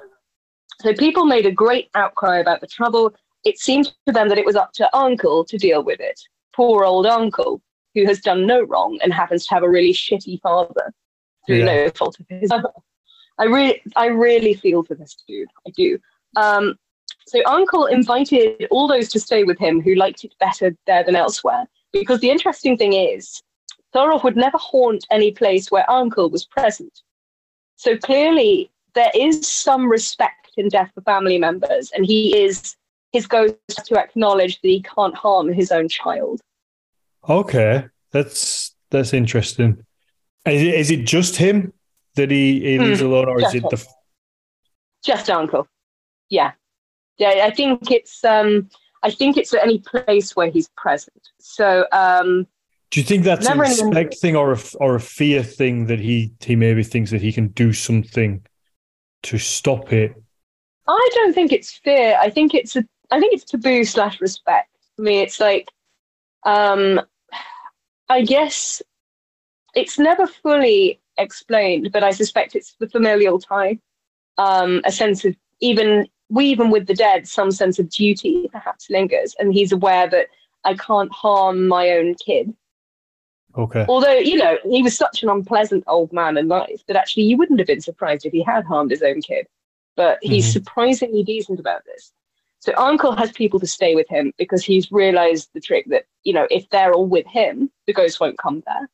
so people made a great outcry about the trouble. It seemed to them that it was up to Arnkel to deal with it. Poor old Arnkel, who has done no wrong and happens to have a really shitty father through yeah. no fault of his own. I really, I really feel for this dude. I do. Um, so Arnkel invited all those to stay with him who liked it better there than elsewhere. Because the interesting thing is, Thorolf would never haunt any place where Arnkel was present. So clearly, there is some respect in death for family members, and he is his ghost to acknowledge that he can't harm his own child. Okay, that's that's interesting. Is it, is it just him that he, he leaves mm, alone, or is it the just Arnkel? Yeah, yeah. I think it's um, I think it's at any place where he's present. So. Um, do you think that's a respect thing or a, or a fear thing that he he maybe thinks that he can do something to stop it? I don't think it's fear. I think it's a I think it's taboo slash respect. For me, it's like, um, I guess it's never fully explained, but I suspect it's the familial tie, um, a sense of even we even with the dead, some sense of duty perhaps lingers, and he's aware that I can't harm my own kid. Okay. Although, you know, he was such an unpleasant old man in life that actually you wouldn't have been surprised if he had harmed his own kid. But he's mm-hmm. surprisingly decent about this. So Arnkel has people to stay with him because he's realized the trick that, you know, if they're all with him, the ghost won't come there.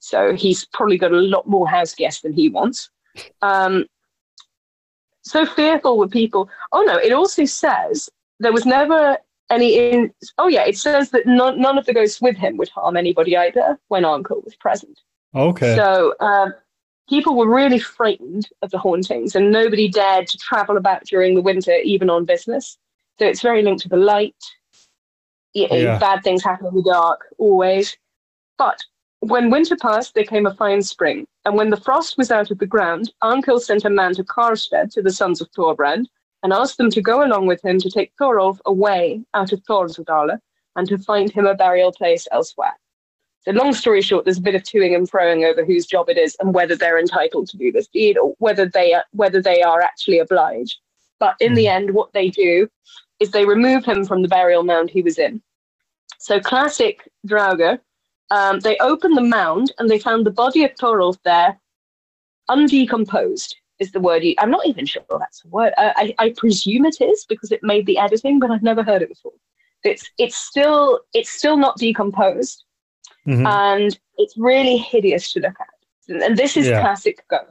So he's probably got a lot more house guests than he wants. Um, so fearful with people. Oh no, it also says there was never any in. Oh yeah, it says that none, none of the ghosts with him would harm anybody either when Arnkel was present. Okay. So um, people were really frightened of the hauntings, and nobody dared to travel about during the winter, even on business. So it's very linked to the light. yeah. Bad things happen in the dark always. But when winter passed, there came a fine spring, and when the frost was out of the ground, Arnkel sent a man to Karstead to the sons of Thorbrand and asked them to go along with him to take Thorolf away out of Thorsudala and to find him a burial place elsewhere. So, long story short, there's a bit of toing and froing over whose job it is and whether they're entitled to do this deed or whether they are, whether they are actually obliged. But in the hmm. end, what they do is they remove him from the burial mound he was in. So, classic Draugr um, they opened the mound and they found the body of Thorolf there, undecomposed, is the word. You, I'm not even sure that's a word. Uh, I, I presume it is because it made the editing, but I've never heard it before. It's it's still it's still not decomposed, mm-hmm. and it's really hideous to look at. And this is yeah. classic ghost.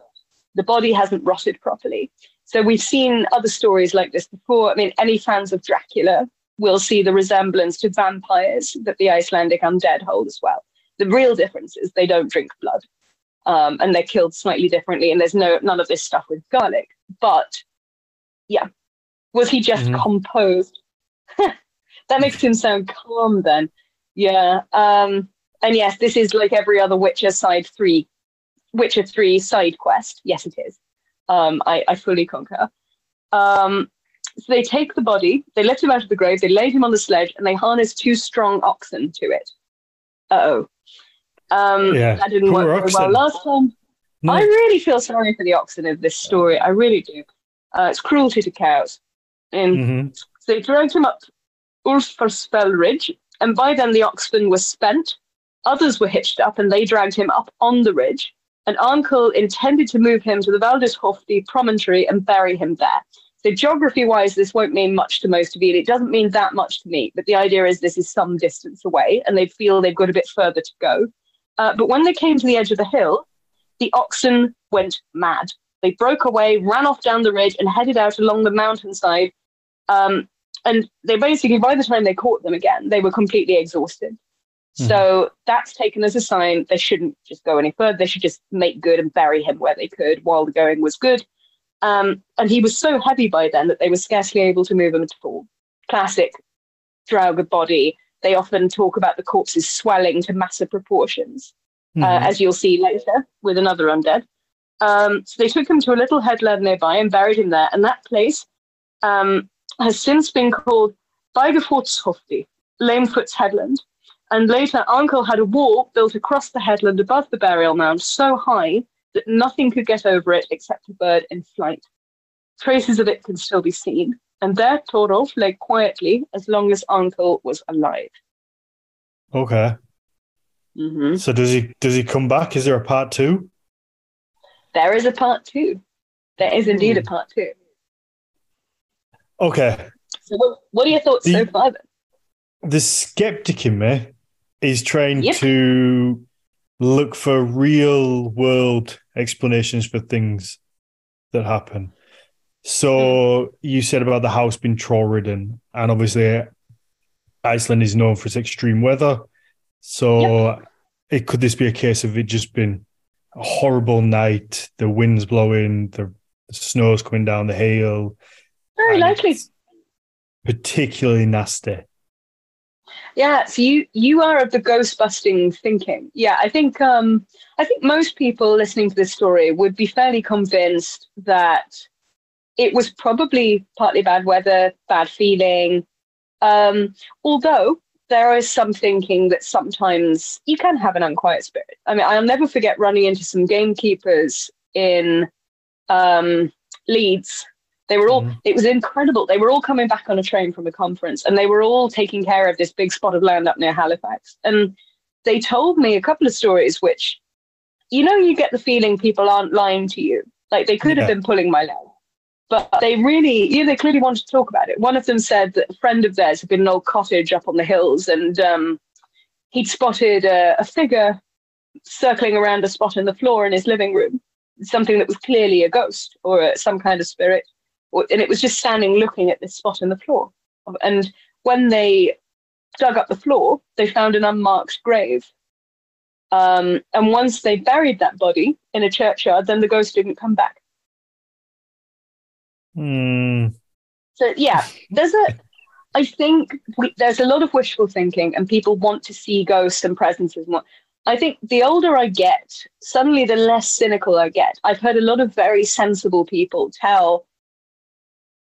The body hasn't rotted properly. So we've seen other stories like this before. I mean, any fans of Dracula will see the resemblance to vampires that the Icelandic undead hold as well. The real difference is they don't drink blood, um, and they're killed slightly differently. And there's no none of this stuff with garlic. But yeah, was he just mm-hmm. composed? that makes him sound calm. Then, yeah. Um, and yes, this is like every other Witcher side three, Witcher three side quest. Yes, it is. Um, I, I fully concur. Um, so they take the body, they lift him out of the grave, they laid him on the sledge, and they harness two strong oxen to it. Uh oh. Um, Yeah, That didn't poor work very well last time. No. I really feel sorry for the oxen in this story. I really do. Uh, it's cruelty to cows. And Mhm. so they dragged him up Ulfsfell Ridge, and by then the oxen were spent. Others were hitched up, and they dragged him up on the ridge. And Arnkel intended to move him to the Valdishofti promontory and bury him there. So geography-wise, this won't mean much to most of you. It doesn't mean that much to me, but the idea is this is some distance away, and they feel they've got a bit further to go. Uh, but when they came to the edge of the hill, the oxen went mad. They broke away, ran off down the ridge, and headed out along the mountainside. Um, and they basically, by the time they caught them again, they were completely exhausted. So that's taken as a sign they shouldn't just go any further. They should just make good and bury him where they could while the going was good. Um, and he was so heavy by then that they were scarcely able to move him at all. Classic Draugr body. They often talk about the corpses swelling to massive proportions uh, Mhm. as you'll see later with another undead. Um, so they took him to a little headland nearby and buried him there. And that place um, has since been called Beigefortshofti, Lamefoot's Headland. And later, Arnkel had a wall built across the headland above the burial mound so high that nothing could get over it except a bird in flight. Traces of it can still be seen. And there, Thorolf lay quietly as long as Arnkel was alive. Okay. hmm So does he does he come back? Is there a part two? There is a part two. There is indeed a part two. Okay. So, what, what are your thoughts so The- far? Then? The skeptic in me is trying Yep. to look for real world explanations for things that happen. So you said about the house being troll ridden, and obviously Iceland is known for its extreme weather. So it could this be a case of it just been a horrible night, the wind's blowing, the snow's coming down, the hail, Very likely. particularly nasty. Yeah. So you you are of the ghost busting thinking. Yeah, I think um I think most people listening to this story would be fairly convinced that it was probably partly bad weather, bad feeling. Um, although there is some thinking that sometimes you can have an unquiet spirit. I mean, I'll never forget running into some gamekeepers in um, Leeds. They were all, Mhm. it was incredible. They were all coming back on a train from a conference and they were all taking care of this big spot of land up near Halifax. And they told me a couple of stories which, you know, you get the feeling people aren't lying to you. Like they could have been pulling my leg. But they really, know, they clearly wanted to talk about it. One of them said that a friend of theirs had been in an old cottage up on the hills and um, he'd spotted a, a figure circling around a spot in the floor in his living room, something that was clearly a ghost or a, some kind of spirit. And it was just standing looking at this spot in the floor. And when they dug up the floor, they found an unmarked grave. Um, and once they buried that body in a churchyard, then the ghost didn't come back. Hmm. So yeah, there's a. I think we, there's a lot of wishful thinking, and people want to see ghosts and presences more. I think the older I get, suddenly the less cynical I get. I've heard a lot of very sensible people tell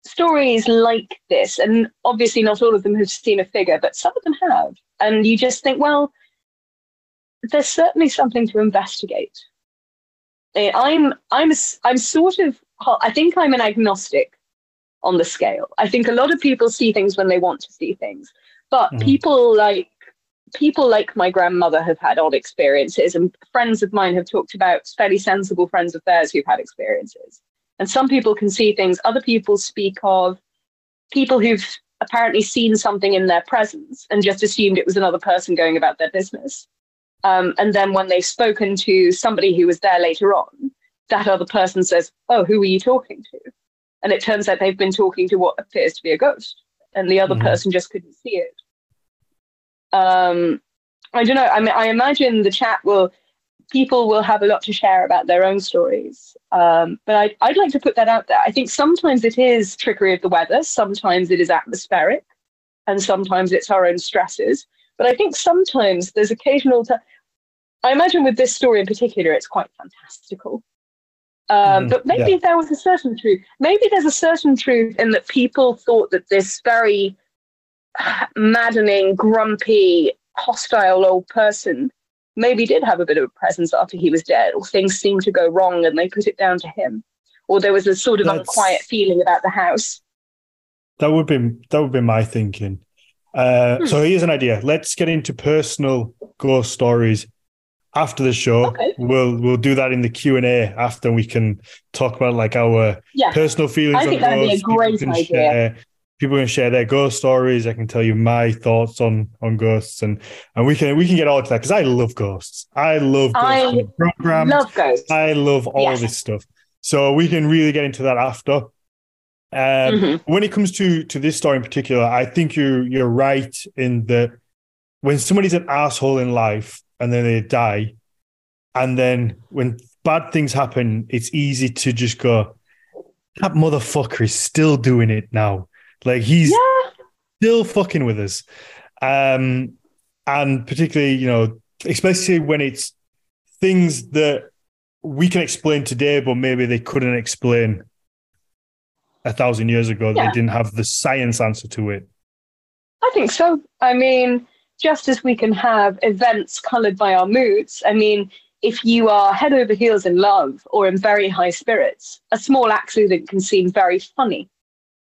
stories like this, and obviously not all of them have seen a figure, but some of them have. And you just think, well, there's certainly something to investigate. Eh, I'm I'm I'm sort of I think I'm an agnostic on the scale. I think a lot of people see things when they want to see things, but Mhm. people like people like my grandmother have had odd experiences, and friends of mine have talked about fairly sensible friends of theirs who've had experiences. And some people can see things. Other people speak of people who've apparently seen something in their presence and just assumed it was another person going about their business. Um, and then when they've spoken to somebody who was there later on, that other person says, "Oh, who were you talking to?" And it turns out they've been talking to what appears to be a ghost, and the other Mhm. person just couldn't see it. Um, I don't know. I mean, I imagine the chat will, people will have a lot to share about their own stories. Um, but I'd, I'd like to put that out there. I think sometimes it is trickery of the weather, sometimes it is atmospheric, and sometimes it's our own stresses. But I think sometimes there's occasional. T- I imagine with this story in particular, it's quite fantastical. Um, mm, but maybe yeah. there was a certain truth. Maybe there's a certain truth in that people thought that this very maddening, grumpy, hostile old person maybe did have a bit of a presence after he was dead, or things seemed to go wrong and they put it down to him, or there was a sort of That's, unquiet feeling about the house. That would be that would be my thinking. Uh, hmm. So here's an idea. Let's get into personal ghost stories after the show. Okay. We'll we'll do that in the Q and A after we can talk about like our yeah. personal feelings. I think that'd be a great idea. Share, people can share their ghost stories. I can tell you my thoughts on on ghosts, and and we can we can get all to that because I love ghosts. I love ghosts I programs. Love ghosts. I love all yes. this stuff. So we can really get into that after. Um, mm-hmm. When it comes to to this story in particular, I think you you're right in that when somebody's an asshole in life, and then they die. And then when bad things happen, it's easy to just go, that motherfucker is still doing it now. Like he's yeah. still fucking with us. Um, and particularly, you know, especially when it's things that we can explain today, but maybe they couldn't explain a thousand years ago. Yeah. They didn't have the science answer to it. I think so. I mean, just as we can have events colored by our moods, I mean, if you are head over heels in love or in very high spirits, a small accident can seem very funny.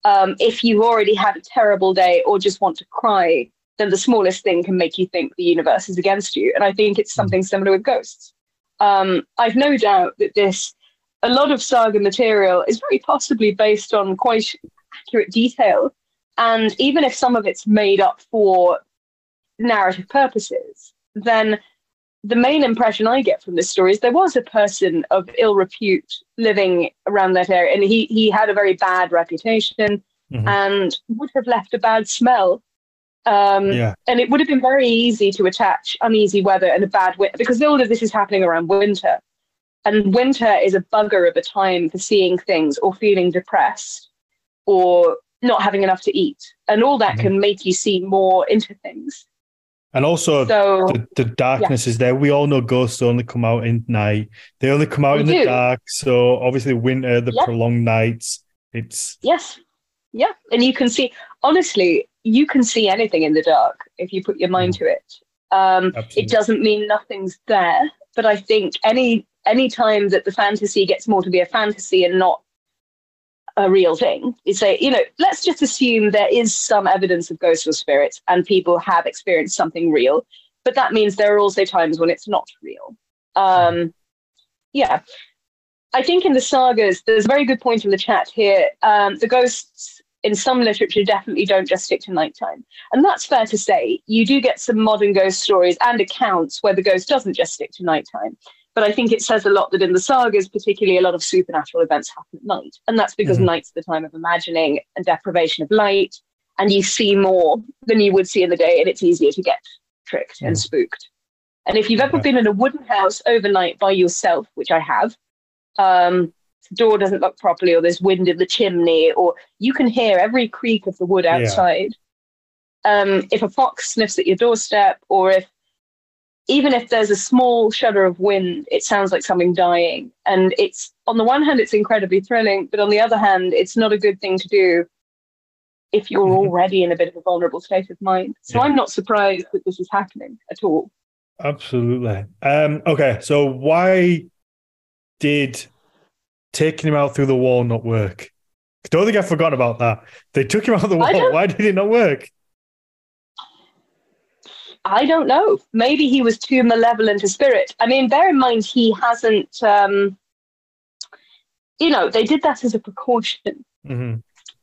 Um, if you've already had a terrible day or just want to cry, then the smallest thing can make you think the universe is against you. And I think it's something similar with ghosts. Um, I've no doubt that this, a lot of saga material is very possibly based on quite accurate detail. And even if some of it's made up for narrative purposes, then the main impression I get from this story is there was a person of ill repute living around that area, and he he had a very bad reputation mm-hmm. and would have left a bad smell. Um, yeah. And it would have been very easy to attach uneasy weather and a bad winter because all of this is happening around winter. And winter is a bugger of a time for seeing things or feeling depressed or not having enough to eat. And all that mm-hmm. can make you see more into things. And also, so, the, the, darkness yeah. is there. We all know ghosts only come out in night. They only come out we in do. the dark. So obviously, winter, the yeah. prolonged nights. It's yes, yeah, and you can see. Honestly, you can see anything in the dark if you put your mind mm. to it. Um, it doesn't mean nothing's there, but I think any any time that the fantasy gets more to be a fantasy and not a real thing. You say, you know, let's just assume there is some evidence of ghosts or spirits and people have experienced something real, but that means there are also times when it's not real. Um, yeah. I think in the sagas, there's a very good point in the chat here. Um, the ghosts in some literature definitely don't just stick to nighttime. And that's fair to say. You do get some modern ghost stories and accounts where the ghost doesn't just stick to nighttime. But I think it says a lot that in the sagas, particularly, a lot of supernatural events happen at night. And that's because mm-hmm. night's the time of imagining and deprivation of light. And you see more than you would see in the day, and it's easier to get tricked mm-hmm. and spooked. And if you've ever been in a wooden house overnight by yourself, which I have, um, the door doesn't lock properly, or there's wind in the chimney, or you can hear every creak of the wood outside. Yeah. Um, if a fox sniffs at your doorstep, or if even if there's a small shudder of wind, it sounds like something dying. And it's on the one hand, it's incredibly thrilling, but on the other hand, it's not a good thing to do if you're mm-hmm. already in a bit of a vulnerable state of mind. So yeah. I'm not surprised that this is happening at all. Absolutely. Um, okay, so why did taking him out through the wall not work? I don't think I forgot about that. They took him out of the wall. Why did it not work? I don't know. Maybe he was too malevolent a spirit. I mean, bear in mind he hasn't. Um, you know, they did that as a precaution, mm-hmm.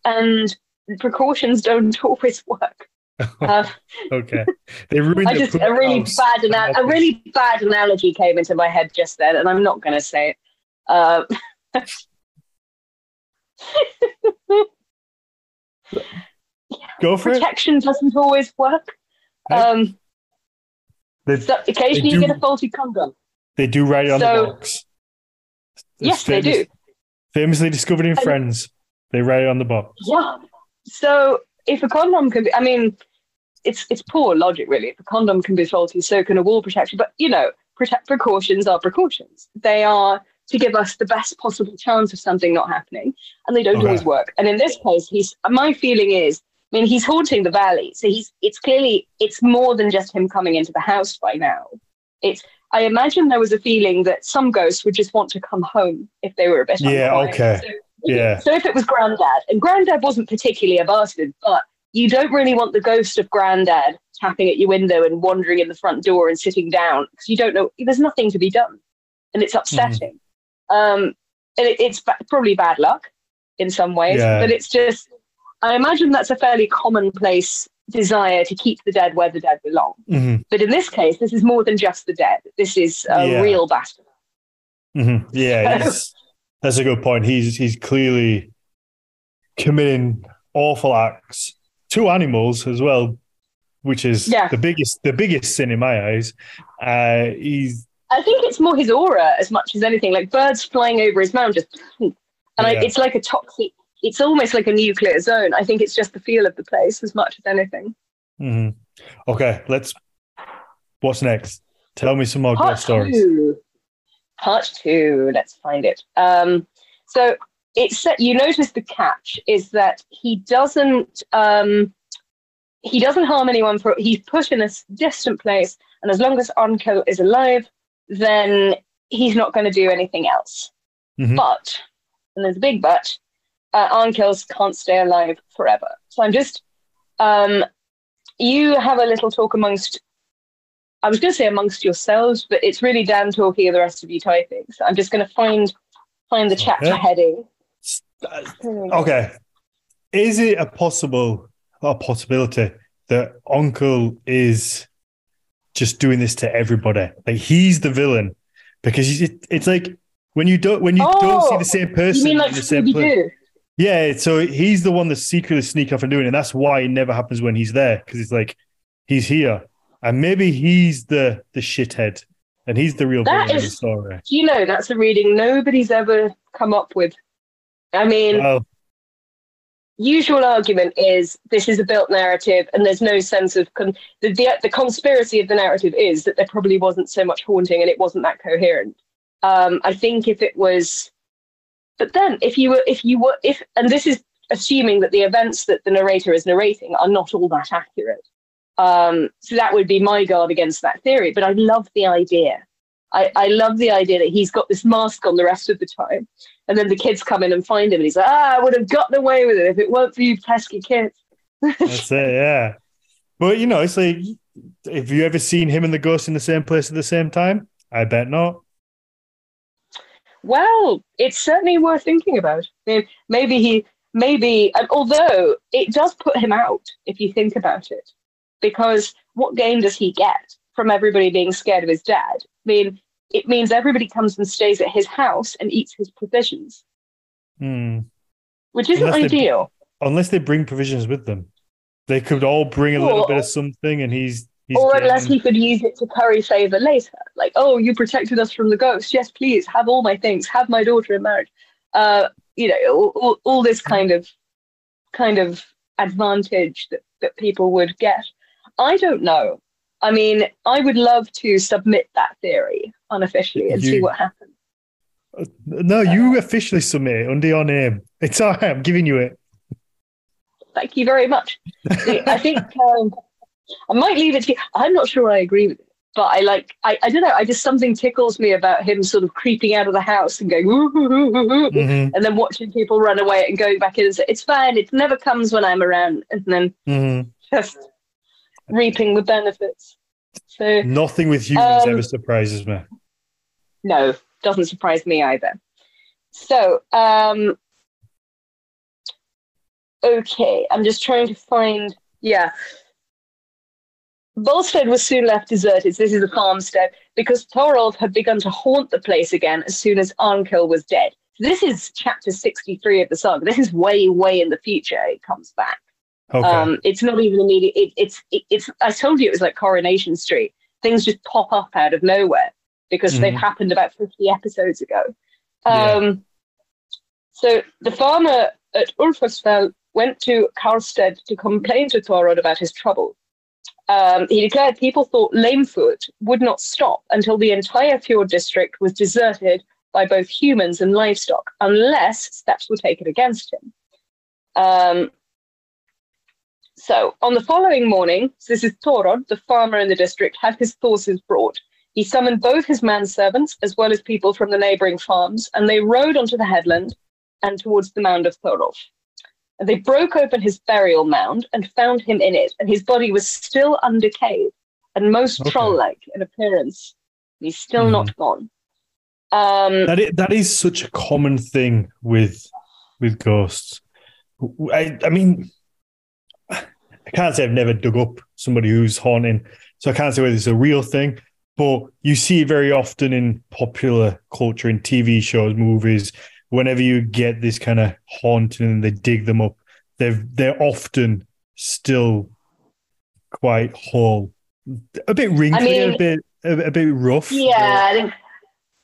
and precautions don't always work. Uh, okay, they ruined. I just a really bad ana- a really bad analogy came into my head just then, and I'm not going to say it. Uh, Go for Protection it. doesn't always work. Um, so occasionally do, you get a faulty condom. They do write it on so, the box. It's yes, famous, they do. Famously discovered in and, Friends. They write it on the box. Yeah. So if a condom can be, I mean, it's it's poor logic really. If a condom can be faulty, so can a wall protection. But you know, protect precautions are precautions. They are to give us the best possible chance of something not happening, and they don't Okay. always work. And in this case, he's my feeling is, I mean, he's haunting the valley, so he's it's clearly it's more than just him coming into the house by now. It's I imagine there was a feeling that some ghosts would just want to come home if they were a bit Yeah, unquiet. okay. So, Yeah. so if it was Grandad, and Grandad wasn't particularly a bastard, but you don't really want the ghost of Grandad tapping at your window and wandering in the front door and sitting down because you don't know. There's nothing to be done, and it's upsetting. Um, and it, it's ba- probably bad luck in some ways, Yeah. but it's just. I imagine that's a fairly commonplace desire to keep the dead where the dead belong. hmm But in this case, this is more than just the dead. This is a Yeah. real bastard. hmm Yeah, he's, that's a good point. He's he's clearly committing awful acts to animals as well, which is Yeah. the biggest the biggest sin in my eyes. Uh, he's I think it's more his aura as much as anything. Like birds flying over his mound, just and I, it's like a toxic. It's almost like a nuclear zone. I think it's just the feel of the place as much as anything. mhm. okay. Let's. What's next? Tell me some more Part ghost stories. two. Part two. Let's find it. Um, so it's you notice the catch is that he doesn't um, he doesn't harm anyone for he's put in a distant place, and as long as Arnkel is alive, then he's not going to do anything else. Mhm. But and there's a big but. Uh, can't stay alive forever. So I'm just um, you have a little talk amongst I was going to say amongst yourselves, but it's really Dan talking and the rest of you typing. So I'm just going to find find the chapter Okay. heading. Uh, Okay. Is it a possible a possibility that Uncle is just doing this to everybody? Like he's the villain because it, it's like when you don't when you don't see Oh, the same You person mean like in the same Scooby place. Doo? Yeah, so he's the one that's secretly sneaking off and doing it. And that's why it never happens when he's there because it's like he's here, and maybe he's the the shithead, and he's the real That villain of the story. You know that's a reading nobody's ever come up with? I mean, usual argument is this is a built narrative and there's no sense of con- the, the the conspiracy of the narrative is that there probably wasn't so much haunting and it wasn't that coherent um i think if it was but then if you were if you were if and this is assuming that the events that the narrator is narrating are not all that accurate um so that would be my guard against that theory but i love the idea I, I love the idea that he's got this mask on the rest of the time and then the kids come in and find him, and he's like, ah, I would have gotten away with it if it weren't for you pesky kids. That's it, yeah. But you know, it's like, have you ever seen him and the ghost in the same place at the same time? I bet not. Well, it's certainly worth thinking about. Maybe he, maybe, and although it does put him out if you think about it, because what gain does he get from everybody being scared of his dad? I mean, it means everybody comes and stays at his house and eats his provisions, Hmm. which isn't Unless they- ideal. Unless they bring provisions with them, they could all bring a little Or- bit of something, and he's. He's or getting- unless he could use it to curry favor later. Like, oh, you protected us from the ghost. Yes, please have all my things. Have my daughter in marriage. Uh, you know, all, all, all this kind of kind of advantage that, that people would get. I don't know. I mean, I would love to submit that theory unofficially and see what happens. No, you officially submit it under your name. It's all right. I'm giving you it. Thank you very much. I think um, I might leave it to you. I'm not sure I agree with it, but I like, I, I don't know, I just something tickles me about him sort of creeping out of the house and going, Mhm, and then watching people run away and going back in and say, it's fine, it never comes when I'm around, and then mhm. just reaping the benefits. So, Nothing with humans Um, ever surprises me. no, doesn't surprise me either. So, um, okay, I'm just trying to find, yeah. Volstead was soon left deserted. This is a farmstead because Thorolf had begun to haunt the place again as soon as Arnkel was dead. This is chapter 63 of the saga. This is way, way in the future. It comes back. Okay. Um, it's not even immediate. It, it's it, it's. I told you it was like Coronation Street. Things just pop up out of nowhere because they've Mhm. happened about fifty episodes ago. Yeah. Um, So the farmer at Ulfarsfell went to Karstead to complain to Thorod about his trouble. Um, he declared people thought Lamefoot would not stop until the entire fjord district was deserted by both humans and livestock unless steps were taken against him. Um, so on the following morning, so this is Thorod, the farmer in the district, had his horses brought. He summoned both his manservants as well as people from the neighboring farms, and they rode onto the headland and towards the mound of Thorolf. And they broke open his burial mound and found him in it, and his body was still undecayed and most Okay. troll-like in appearance. He's still Mhm. not gone. Um, That is, that is such a common thing with with ghosts. I, I mean, I can't say I've never dug up somebody who's haunting, so I can't say whether it's a real thing. But you see it very often in popular culture, in TV shows, movies. Whenever you get this kind of haunting and they dig them up, they're they're often still quite whole, a bit wrinkly, mean- a bit a, a bit rough. Yeah, I think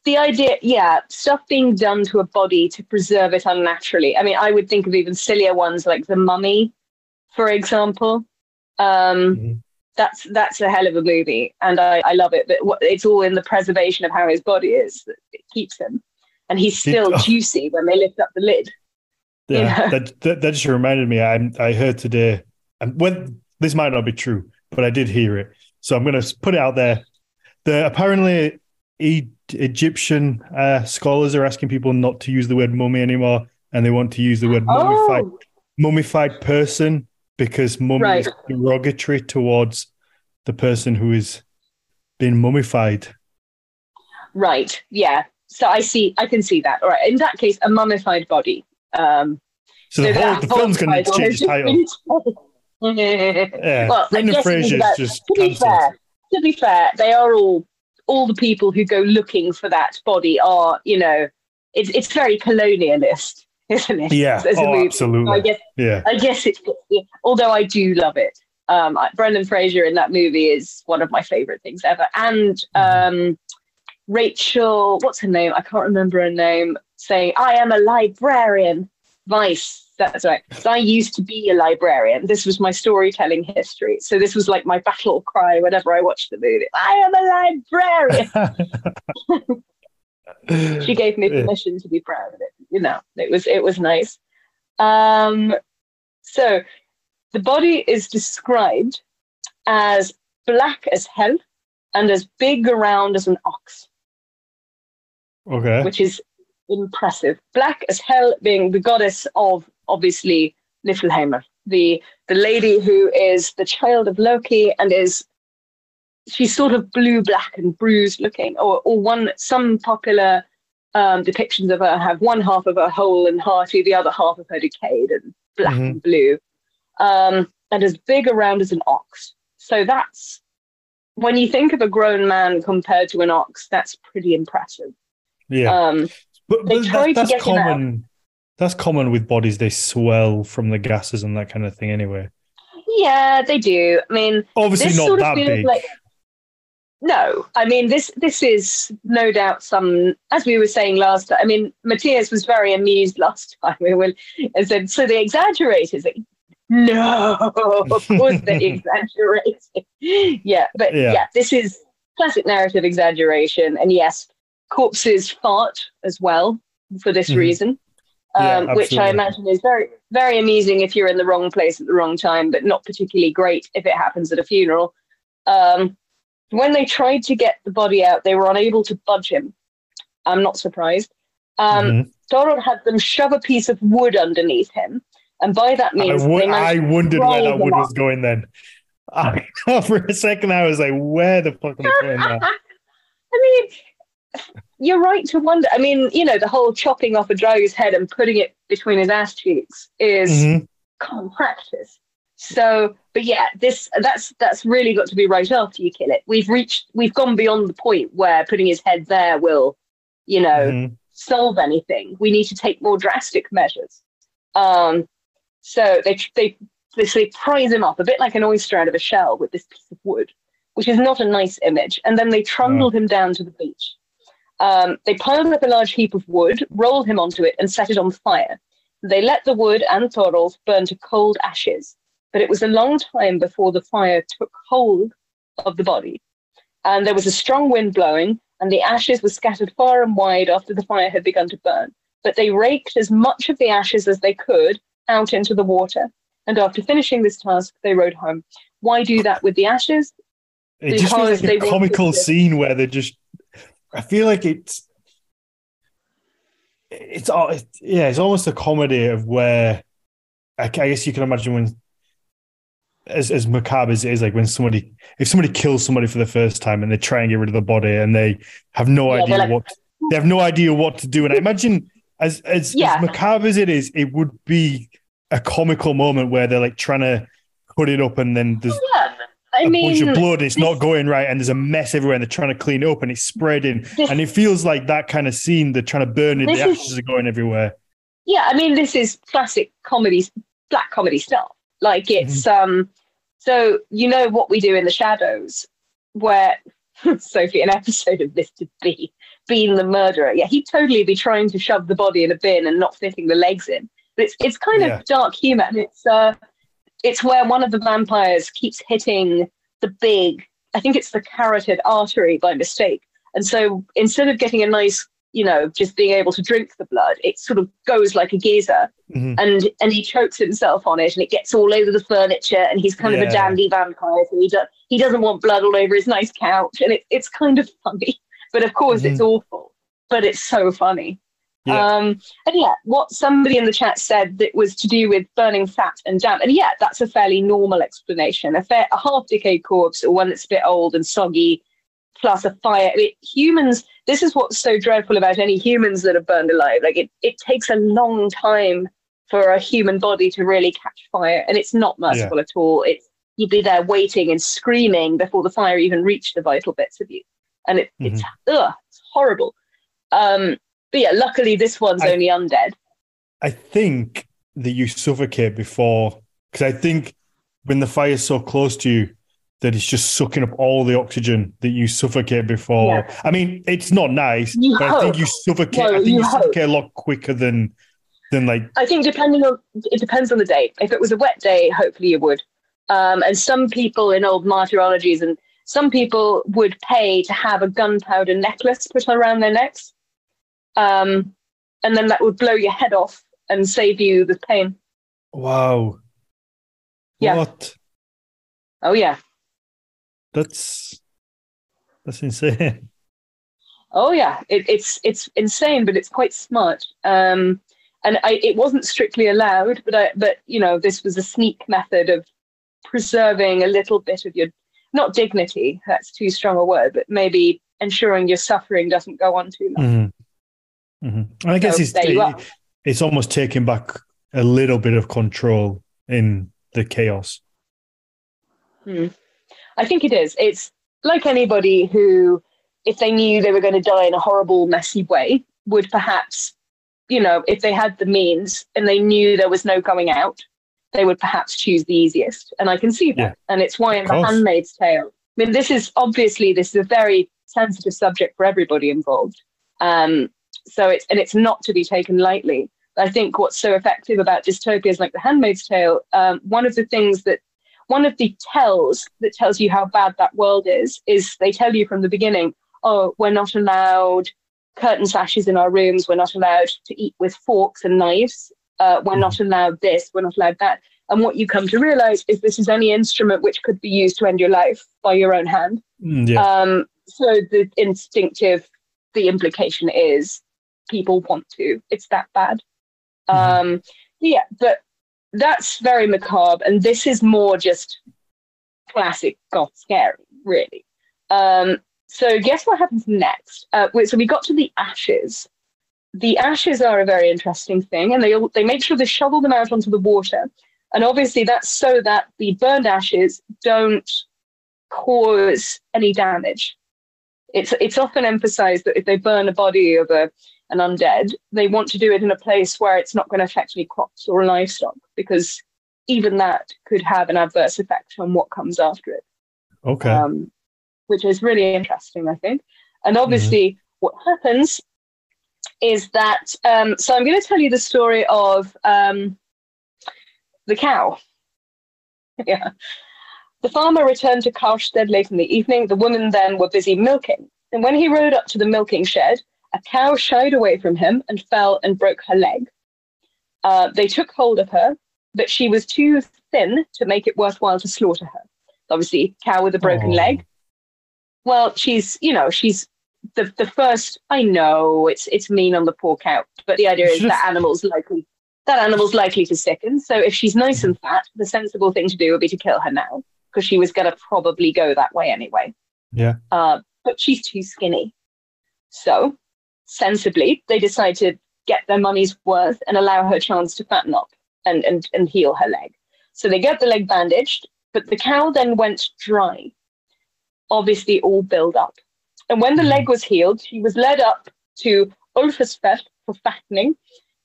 the idea, yeah, stuff being done to a body to preserve it unnaturally. I mean, I would think of even sillier ones like the mummy, for example. Um, Mhm. That's that's a hell of a movie, and I, I love it. But it's all in the preservation of how his body is that keeps him, and he's still oh. juicy when they lift up the lid. Yeah, Yeah. that, that that just reminded me. I I heard today, and when this might not be true, but I did hear it. So I'm going to put it out there. The apparently e- Egyptian uh, scholars are asking people not to use the word mummy anymore, and they want to use the word mummified Oh, mummified person because mummy Right. is derogatory towards the person who is being mummified. right, yeah. So I see, I can see that. All right, in that case, a mummified body. Um, So the, whole, the film's going to change the title. yeah. Well, Brendan it is just to be fair, to be fair, they are all all the people who go looking for that body are, you know, it's it's very colonialist, isn't it? Yeah, As oh, movie. I absolutely. guess Yeah. I guess it. Although I do love it, um, Brendan Fraser in that movie is one of my favorite things ever, and Mm-hmm. um, Rachel, what's her name? I can't remember her name. Saying, "I am a librarian." Weisz. That's right. So I used to be a librarian. This was my storytelling history. So this was like my battle cry whenever I watched the movie. I am a librarian. she gave me permission to be proud of it. You know, it was it was nice. Um, so the body is described as black as hell and as big around as an ox, Okay. which is impressive. Black as Hel being the goddess of obviously Niflheimer, the the lady who is the child of Loki and is she's sort of blue black and bruised looking, or or one some popular um, depictions of her have one half of her whole and hearty, the other half of her decayed and black Mhm. and blue, um, and as big around as an ox. So that's when you think of a grown man compared to an ox, that's pretty impressive. Yeah. Um, but but that- that's get him out. common. That's common with bodies. They swell from the gases and that kind of thing. Anyway, yeah, they do. I mean, obviously this not sort that big. like no i mean this this is no doubt some as we were saying last time i mean matthias was very amused last time we were and said so they exaggerated Like, no of course they exaggerated yeah but Yeah. yeah. this is classic narrative exaggeration and yes corpses fart as well for this Mhm. reason Yeah, um, which I imagine is very, very amusing if you're in the wrong place at the wrong time, but not particularly great if it happens at a funeral. Um, when they tried to get the body out, they were unable to budge him. I'm not surprised. Um, Mhm. Thorod had them shove a piece of wood underneath him, and by that I, means I wondered where that wood up. was going. Then, I, for a second, I was like, "Where the fuck am I putting that?" I mean, you're right to wonder. I mean, you know, the whole chopping off a dragon's head and putting it between his ass cheeks is Mhm. common practice. So, but yeah, this that's that's really got to be right after you kill it. We've reached, we've gone beyond the point where putting his head there will, you know, Mhm. solve anything. We need to take more drastic measures. Um, so they they they, prize him off a bit like an oyster out of a shell with this piece of wood, which is not a nice image. And then they trundled him down to the beach. Um, they piled up a large heap of wood, rolled him onto it, and set it on fire. They let the wood and Thorolf burn to cold ashes, but it was a long time before the fire took hold of the body. And there was a strong wind blowing, and the ashes were scattered far and wide after the fire had begun to burn. But they raked as much of the ashes as they could out into the water, and after finishing this task, they rode home. Why do that with the ashes? It just feels like a comical scene where they're just. I feel like it's. It's, all it's yeah, it's almost a comedy of where I guess you can imagine when as as macabre as it is, like when somebody if somebody kills somebody for the first time and they try and get rid of the body and they have no yeah, idea like, what they have no idea what to do. And I imagine as as, yeah. as macabre as it is, it would be a comical moment where they're like trying to put it up and then there's. I a mean, bunch of blood. It's not going right, and there's a mess everywhere. And they're trying to clean it up, and it's spreading. This, and it feels like that kind of scene. They're trying to burn it. The ashes is, are going everywhere. Yeah, I mean, this is classic comedy, black comedy stuff. Like it's mm-hmm. um so you know what we do in the shadows, where Sophie, an episode of this to be being the murderer. Yeah, he'd totally be trying to shove the body in a bin and not fitting the legs in. But it's it's kind yeah. of dark humor, and it's uh, it's where one of the vampires keeps hitting the big, I think it's the carotid artery by mistake, and so instead of getting a nice you know, just being able to drink the blood, it sort of goes like a geyser, mm-hmm. and and he chokes himself on it, and it gets all over the furniture, and he's kind yeah. of a dandy vampire, so he does he doesn't want blood all over his nice couch, and it, it's kind of funny, but of course mm-hmm. it's awful, but it's so funny. Yeah. Um, and yeah, what somebody in the chat said that was to do with burning fat and damp, and yeah, that's a fairly normal explanation. A, fair, a half decayed corpse or one that's a bit old and soggy plus a fire. I mean, humans, this is what's so dreadful about any humans that are burned alive. Like it, it takes a long time for a human body to really catch fire, and it's not merciful yeah. at all. It's you'd be there waiting and screaming before the fire even reached the vital bits of you, and it, mm-hmm. it's ugh, it's horrible. Um, but yeah, luckily this one's I, only undead. I think that you suffocate before, because I think when the fire's so close to you, that it's just sucking up all the oxygen that you suffocate before. Yeah. I mean, it's not nice, you but hope. I think you suffocate. No, I think you, you suffocate a lot quicker than than like. I think depending on it depends on the day. If it was a wet day, hopefully you would. Um, and some people in old martyrologies and some people would pay to have a gunpowder necklace put around their necks, um, and then that would blow your head off and save you the pain. Wow. Yeah. What? Oh yeah. That's that's insane. Oh yeah, it, it's it's insane, but it's quite smart. Um, and I, it wasn't strictly allowed, but I, but you know, this was a sneak method of preserving a little bit of your not dignity. That's too strong a word, but maybe ensuring your suffering doesn't go on too much. Mm-hmm. Mm-hmm. I guess so, it's it's almost taking back a little bit of control in the chaos. Hmm. I think it is. It's like anybody who, if they knew they were going to die in a horrible, messy way, would perhaps, you know, if they had the means and they knew there was no going out, they would perhaps choose the easiest. And I can see that. Yeah. And it's why in The Handmaid's Tale, I mean, this is obviously this is a very sensitive subject for everybody involved. Um, so it's and it's not to be taken lightly. I think what's so effective about dystopias like The Handmaid's Tale, um, one of the things that one of the tells that tells you how bad that world is is they tell you from the beginning oh we're not allowed curtain sashes in our rooms we're not allowed to eat with forks and knives uh, we're not allowed this we're not allowed that and what you come to realize is this is any instrument which could be used to end your life by your own hand mm, yeah. um, so the instinctive the implication is people want to it's that bad mm-hmm. um, yeah but that's very macabre, and this is more just classic goth scary, really. Um, so, guess what happens next? Uh, so, we got to the ashes. The ashes are a very interesting thing, and they they make sure they shovel them out onto the water, and obviously that's so that the burned ashes don't cause any damage. It's it's often emphasized that if they burn a body of a an undead, they want to do it in a place where it's not going to affect any crops or livestock because even that could have an adverse effect on what comes after it. Okay. Um, which is really interesting, I think. And obviously, mm-hmm. what happens is that. Um, so I'm going to tell you the story of um, the cow. yeah. The farmer returned to Karstead late in the evening. The women then were busy milking And when he rode up to the milking shed, a cow shied away from him and fell and broke her leg. Uh, they took hold of her, but she was too thin to make it worthwhile to slaughter her. Obviously, cow with a broken Oh. leg. Well, she's, you know, she's the, the first. I know it's it's mean on the poor cow, but the idea is that animal's likely that animal's likely to sicken. So if she's nice and fat, the sensible thing to do would be to kill her now, because she was going to probably go that way anyway. Yeah. Uh, but she's too skinny. So sensibly, they decide to get their money's worth and allow her a chance to fatten up and, and, and heal her leg. So they get the leg bandaged, but the cow then went dry, obviously all build up. And when the Mhm. leg was healed, she was led up to Ulfarsfell for fattening,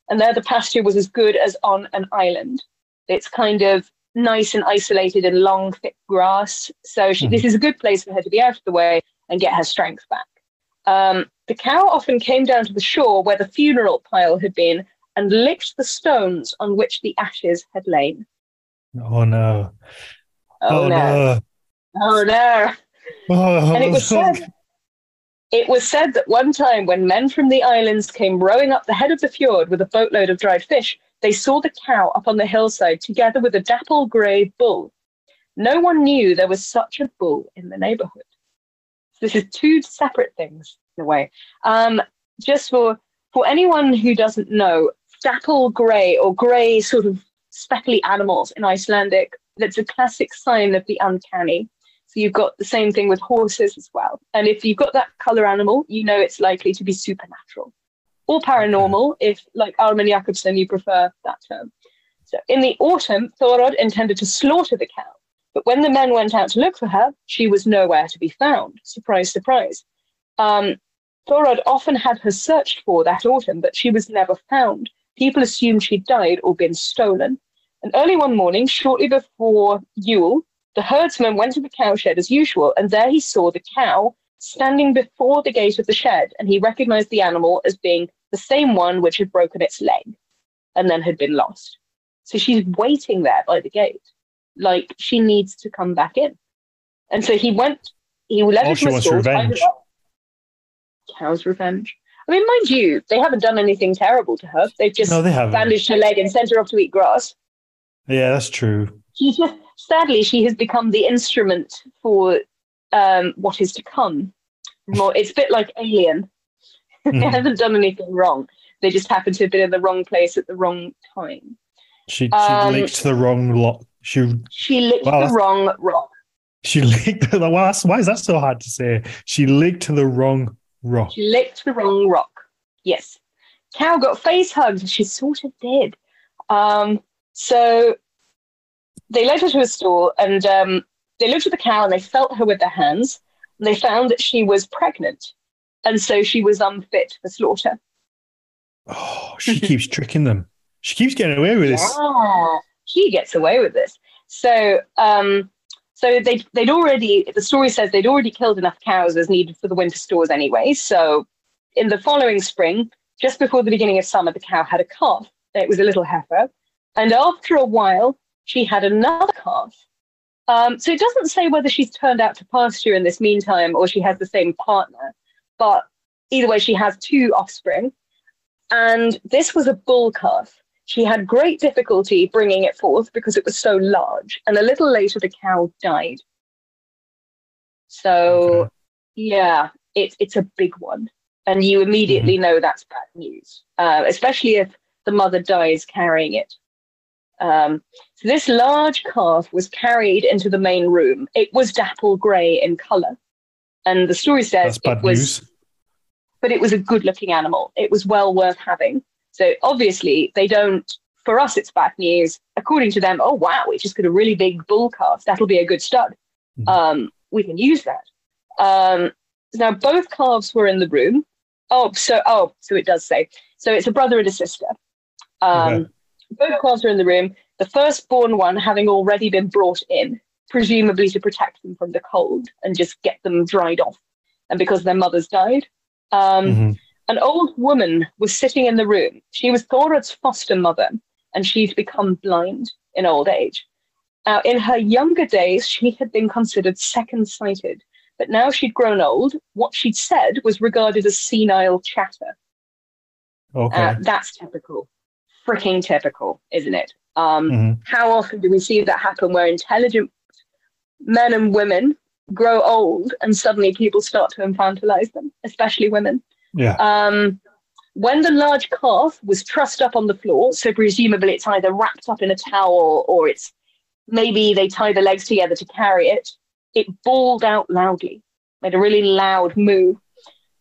and there the pasture was as good as on an island. It's kind of nice and isolated and long, thick grass. So she, Mhm. this is a good place for her to be out of the way and get her strength back. Um, the cow often came down to the shore where the funeral pile had been and licked the stones on which the ashes had lain. Oh no. Oh, no. no. Oh no. Oh, And it was said it was said that one time when men from the islands came rowing up the head of the fjord with a boatload of dried fish, they saw the cow up on the hillside together with a dapple grey bull. No one knew there was such a bull in the neighborhood. This is two separate things in a way. Um, just for for anyone who doesn't know, dapple grey or grey sort of speckly animals in Icelandic, that's a classic sign of the uncanny. So you've got the same thing with horses as well. And if you've got that color animal, you know it's likely to be supernatural or paranormal, if, like Ármann Jakobsson, you prefer that term. So in the autumn, Thorod intended to slaughter the cow. But when the men went out to look for her, she was nowhere to be found. Surprise, surprise. Um, Thorod often had her searched for that autumn, but she was never found. People assumed she'd died or been stolen. And early one morning, shortly before Yule, the herdsman went to the cowshed as usual, and there he saw the cow standing before the gate of the shed, and he recognized the animal as being the same one which had broken its leg and then had been lost. So she's waiting there by the gate, like she needs to come back in. And so he went, he led Oh, she wants revenge. Cow's revenge. I mean, mind you, they haven't done anything terrible to her. They've just No, they haven't. bandaged her leg and sent her off to eat grass. Yeah, that's true. She just, sadly, she has become the instrument for um, what is to come. More, it's a bit like Alien. they Mhm. haven't done anything wrong. They just happen to have been in the wrong place at the wrong time. She she Um, licked the wrong lot. She She licked Wow, the wrong rock. she licked the that's- why is that so hard to say? She licked the wrong rock. She licked the wrong rock. Yes. Cow got face hugged. She's sort of dead. Um, so they led her to a stall and um, they looked at the cow and they felt her with their hands. And they found that she was pregnant. And so she was unfit for slaughter. Oh, she keeps tricking them. She keeps getting away with this. Yeah, she gets away with this. So, um, so they they'd already the story says they'd already killed enough cows as needed for the winter stores anyway. So, in the following spring, just before the beginning of summer, the cow had a calf. It was a little heifer, and after a while, she had another calf. Um, so it doesn't say whether she's turned out to pasture in this meantime or she has the same partner, but either way, she has two offspring. And this was a bull calf. She had great difficulty bringing it forth because it was so large. And a little later, the cow died. So, Okay. yeah, it, it's a big one. And you immediately know that's bad news, uh, especially if the mother dies carrying it. Um, so, this large calf was carried into the main room. It was dapple grey in colour. And the story says it was news. but it was a good looking animal. It was well worth having. So obviously they don't for us it's bad news. According to them, oh wow, we just got a really big bull calf. That'll be a good stud. Mhm. Um, we can use that. Um, now both calves were in the room. Oh, so oh, so it does say. So it's a brother and a sister. Um, Okay. Both calves are in the room. The firstborn one having already been brought in, presumably to protect them from the cold and just get them dried off. And because their mothers died, um, Mhm. An old woman was sitting in the room. She was Thorod's foster mother, and she'd become blind in old age. Now, in her younger days, she had been considered second sighted, but now she'd grown old. What she'd said was regarded as senile chatter. Okay. Uh, that's typical. Freaking typical, isn't it? Um, Mhm. How often do we see that happen where intelligent men and women grow old and suddenly people start to infantilize them, especially women? Yeah. Um, when the large calf was trussed up on the floor, so presumably it's either wrapped up in a towel or it's maybe they tie the legs together to carry it, it bawled out loudly, made a really loud moo.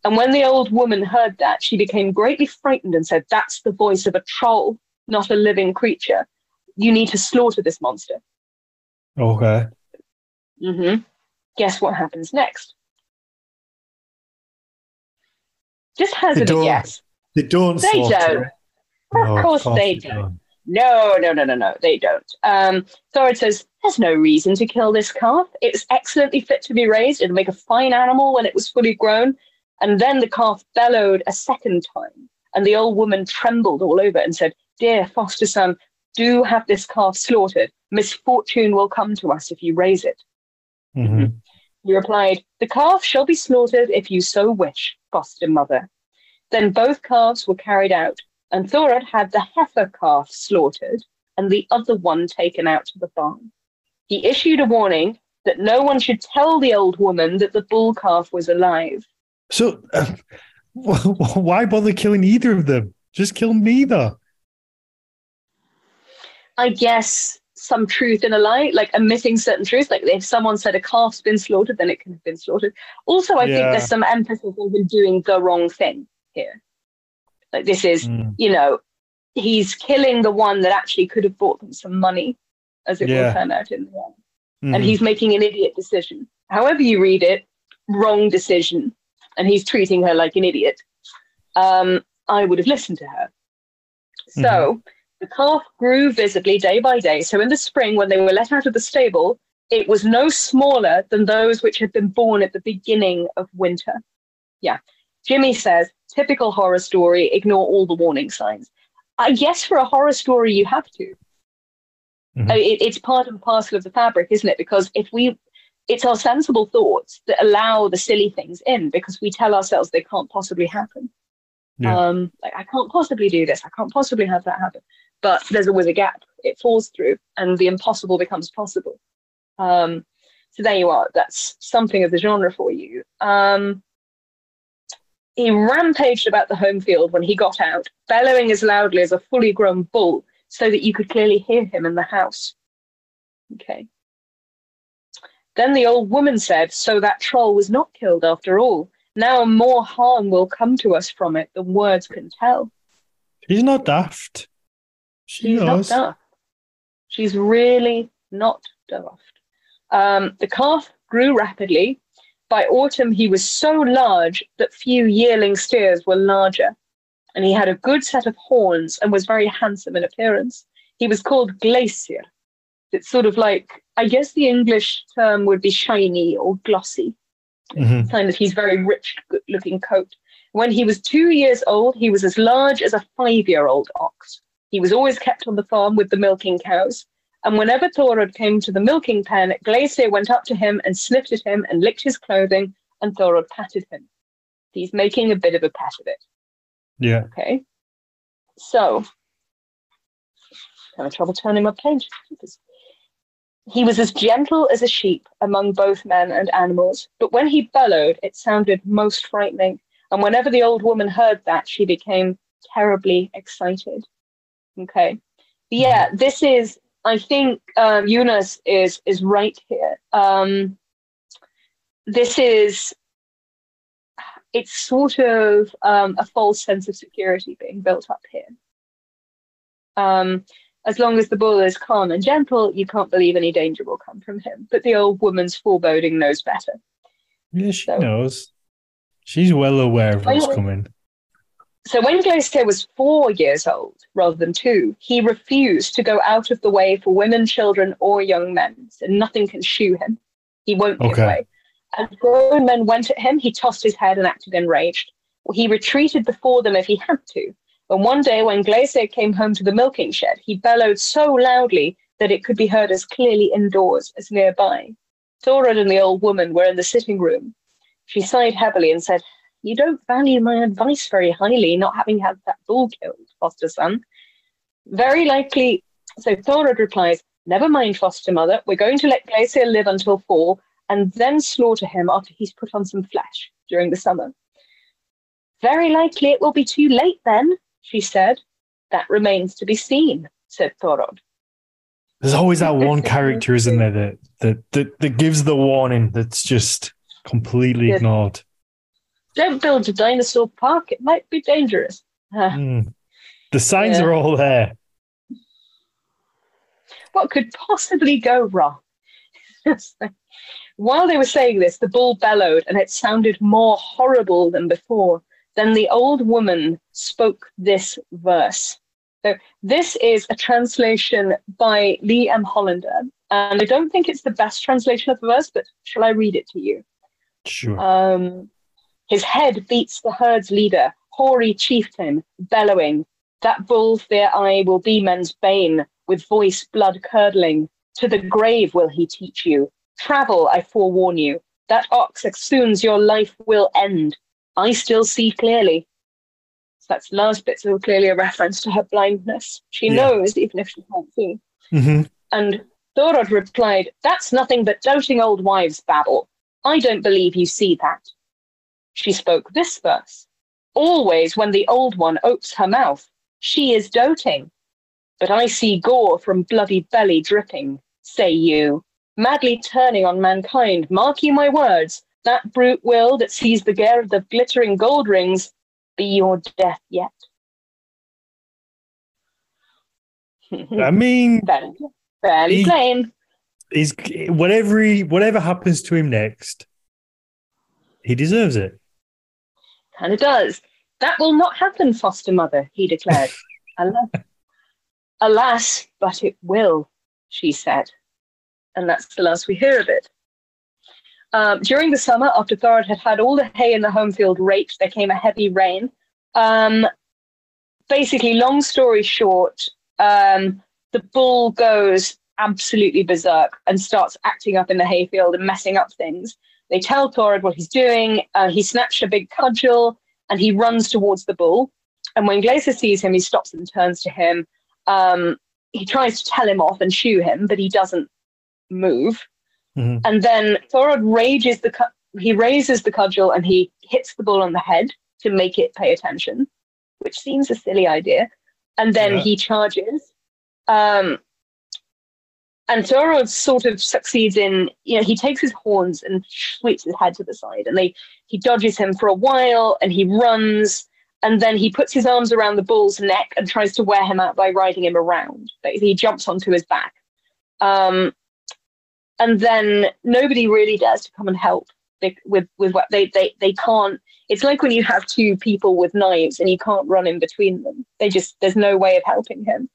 And when the old woman heard that, she became greatly frightened and said, That's the voice of a troll, not a living creature. You need to slaughter this monster. Okay. hmm Guess what happens next? Just hazard a don't. guess. They don't. They don't. it. Of Oh, course they don't. No, no, no, no, no, they don't. Um, Thorod says, There's no reason to kill this calf. It's excellently fit to be raised. It'll make a fine animal when it was fully grown. And then the calf bellowed a second time. And the old woman trembled all over and said, Dear foster son, do have this calf slaughtered. Misfortune will come to us if you raise it. Mhm. He replied, The calf shall be slaughtered if you so wish, foster mother. Then both calves were carried out, and Thorod had the heifer calf slaughtered and the other one taken out to the barn. He issued a warning that no one should tell the old woman that the bull calf was alive. So, uh, why bother killing either of them? Just kill neither. I guess some truth in a lie, like omitting certain truths. Like if someone said a calf's been slaughtered, then it can have been slaughtered. Also, I think there's some emphasis on doing the wrong thing here. Like this is Mm. you know, he's killing the one that actually could have bought them some money, as it Yeah. will turn out in the end. And Mhm. he's making an idiot decision. However you read it, wrong decision. And he's treating her like an idiot. Um, I would have listened to her. So the calf grew visibly day by day. So in the spring, when they were let out of the stable, it was no smaller than those which had been born at the beginning of winter. Yeah. Jimmy says, typical horror story, ignore all the warning signs. I guess for a horror story, you have to. Mhm. I- it- it's part and parcel of the fabric, isn't it? Because if we, it's our sensible thoughts that allow the silly things in because we tell ourselves they can't possibly happen. Yeah. Um, like I can't possibly do this. I can't possibly have that happen. But there's always a gap. It falls through, and the impossible becomes possible. Um, so there you are. That's something of the genre for you. Um, he rampaged about the home field when he got out, bellowing as loudly as a fully grown bull, so that you could clearly hear him in the house. Okay. Then the old woman said, So that troll was not killed after all. Now more harm will come to us from it than words can tell. he's not daft. She She's knows. not daft. She's really not daft. Um, the calf grew rapidly. By autumn, he was so large that few yearling steers were larger. And he had a good set of horns and was very handsome in appearance. He was called Glæsir. It's sort of like, I guess the English term would be shiny or glossy Mhm. kind of his very rich looking coat. When he was two years old, he was as large as a five year old ox. He was always kept on the farm with the milking cows. And whenever Thorod came to the milking pen, Glæsir went up to him and sniffed at him and licked his clothing, and Thorod patted him. He's making a bit of a pet of it. Yeah. Okay. So, having trouble turning my page. He was as gentle as a sheep among both men and animals, but when he bellowed, it sounded most frightening. And whenever the old woman heard that, she became terribly excited. Okay. Yeah, this is, I think um, Eunice is is right here. Um, this is, it's sort of um, a false sense of security being built up here. Um, as long as the bull is calm and gentle, you can't believe any danger will come from him. But the old woman's foreboding knows better. Yeah, she So- knows. She's well aware of what's coming. So when Glæsir was four years old, rather than two, he refused to go out of the way for women, children, or young men. So nothing can shoe him. He won't give Okay. way. As grown men went at him, he tossed his head and acted enraged. He retreated before them if he had to. And one day, when Glæsir came home to the milking shed, he bellowed so loudly that it could be heard as clearly indoors as nearby. Thorod and the old woman were in the sitting room. She sighed heavily and said, You don't value my advice very highly, not having had that bull killed, foster son. Very likely. So Thorod replies, Never mind, foster mother. We're going to let Glæsir live until fall and then slaughter him after he's put on some flesh during the summer. Very likely it will be too late then, she said. That remains to be seen, said Thorod. There's always that one character, isn't there, that, that that that gives the warning that's just completely ignored. Don't build a dinosaur park; it might be dangerous. Mm. The signs Yeah. are all there. What could possibly go wrong? While they were saying this, the bull bellowed, and it sounded more horrible than before. Then the old woman spoke this verse. So this is a translation by Lee M. Hollander, and I don't think it's the best translation of the verse, but shall I read it to you? Sure. Um, his head beats the herd's leader, hoary chieftain, bellowing, That bull fear I will be men's bane, with voice blood curdling. To the grave will he teach you. Travel, I forewarn you. That ox soon's your life will end. I still see clearly. So that's the last bit, so clearly a reference to her blindness. She Yeah. knows, even if she can't see. hmm And Thorod replied, That's nothing but doting old wives' babble. I don't believe you see that. She spoke this verse Always when the old one opes her mouth, she is doting. But I see gore from bloody belly dripping, say you, madly turning on mankind. Mark you my words, that brute will that sees the glare of the glittering gold rings be your death yet. I mean, fairly, fairly He- plain. he's whatever he, whatever happens to him next, he deserves it. Kind of does. That will not happen, foster mother, he declared. Alas, Alas, but it will, she said. And that's the last we hear of it. Um, during the summer, after Thorod had had all the hay in the home field raked, there came a heavy rain. Um, basically, long story short, um, the bull goes absolutely berserk and starts acting up in the hayfield and messing up things. They tell Thorod what he's doing. Uh, he snatched a big cudgel and he runs towards the bull. And when Glæsir sees him, he stops and turns to him. Um, he tries to tell him off and shoo him, but he doesn't move. Mhm. And then Thorod rages the cu- he raises the cudgel and he hits the bull on the head to make it pay attention, which seems a silly idea. And then Yeah. he charges. Um, and Thorod sort of succeeds in, you know, he takes his horns and sweeps his head to the side, and they he dodges him for a while, and he runs, and then he puts his arms around the bull's neck and tries to wear him out by riding him around. He jumps onto his back, um, and then nobody really dares to come and help with with what they they they can't. It's like when you have two people with knives and you can't run in between them. They just there's no way of helping him.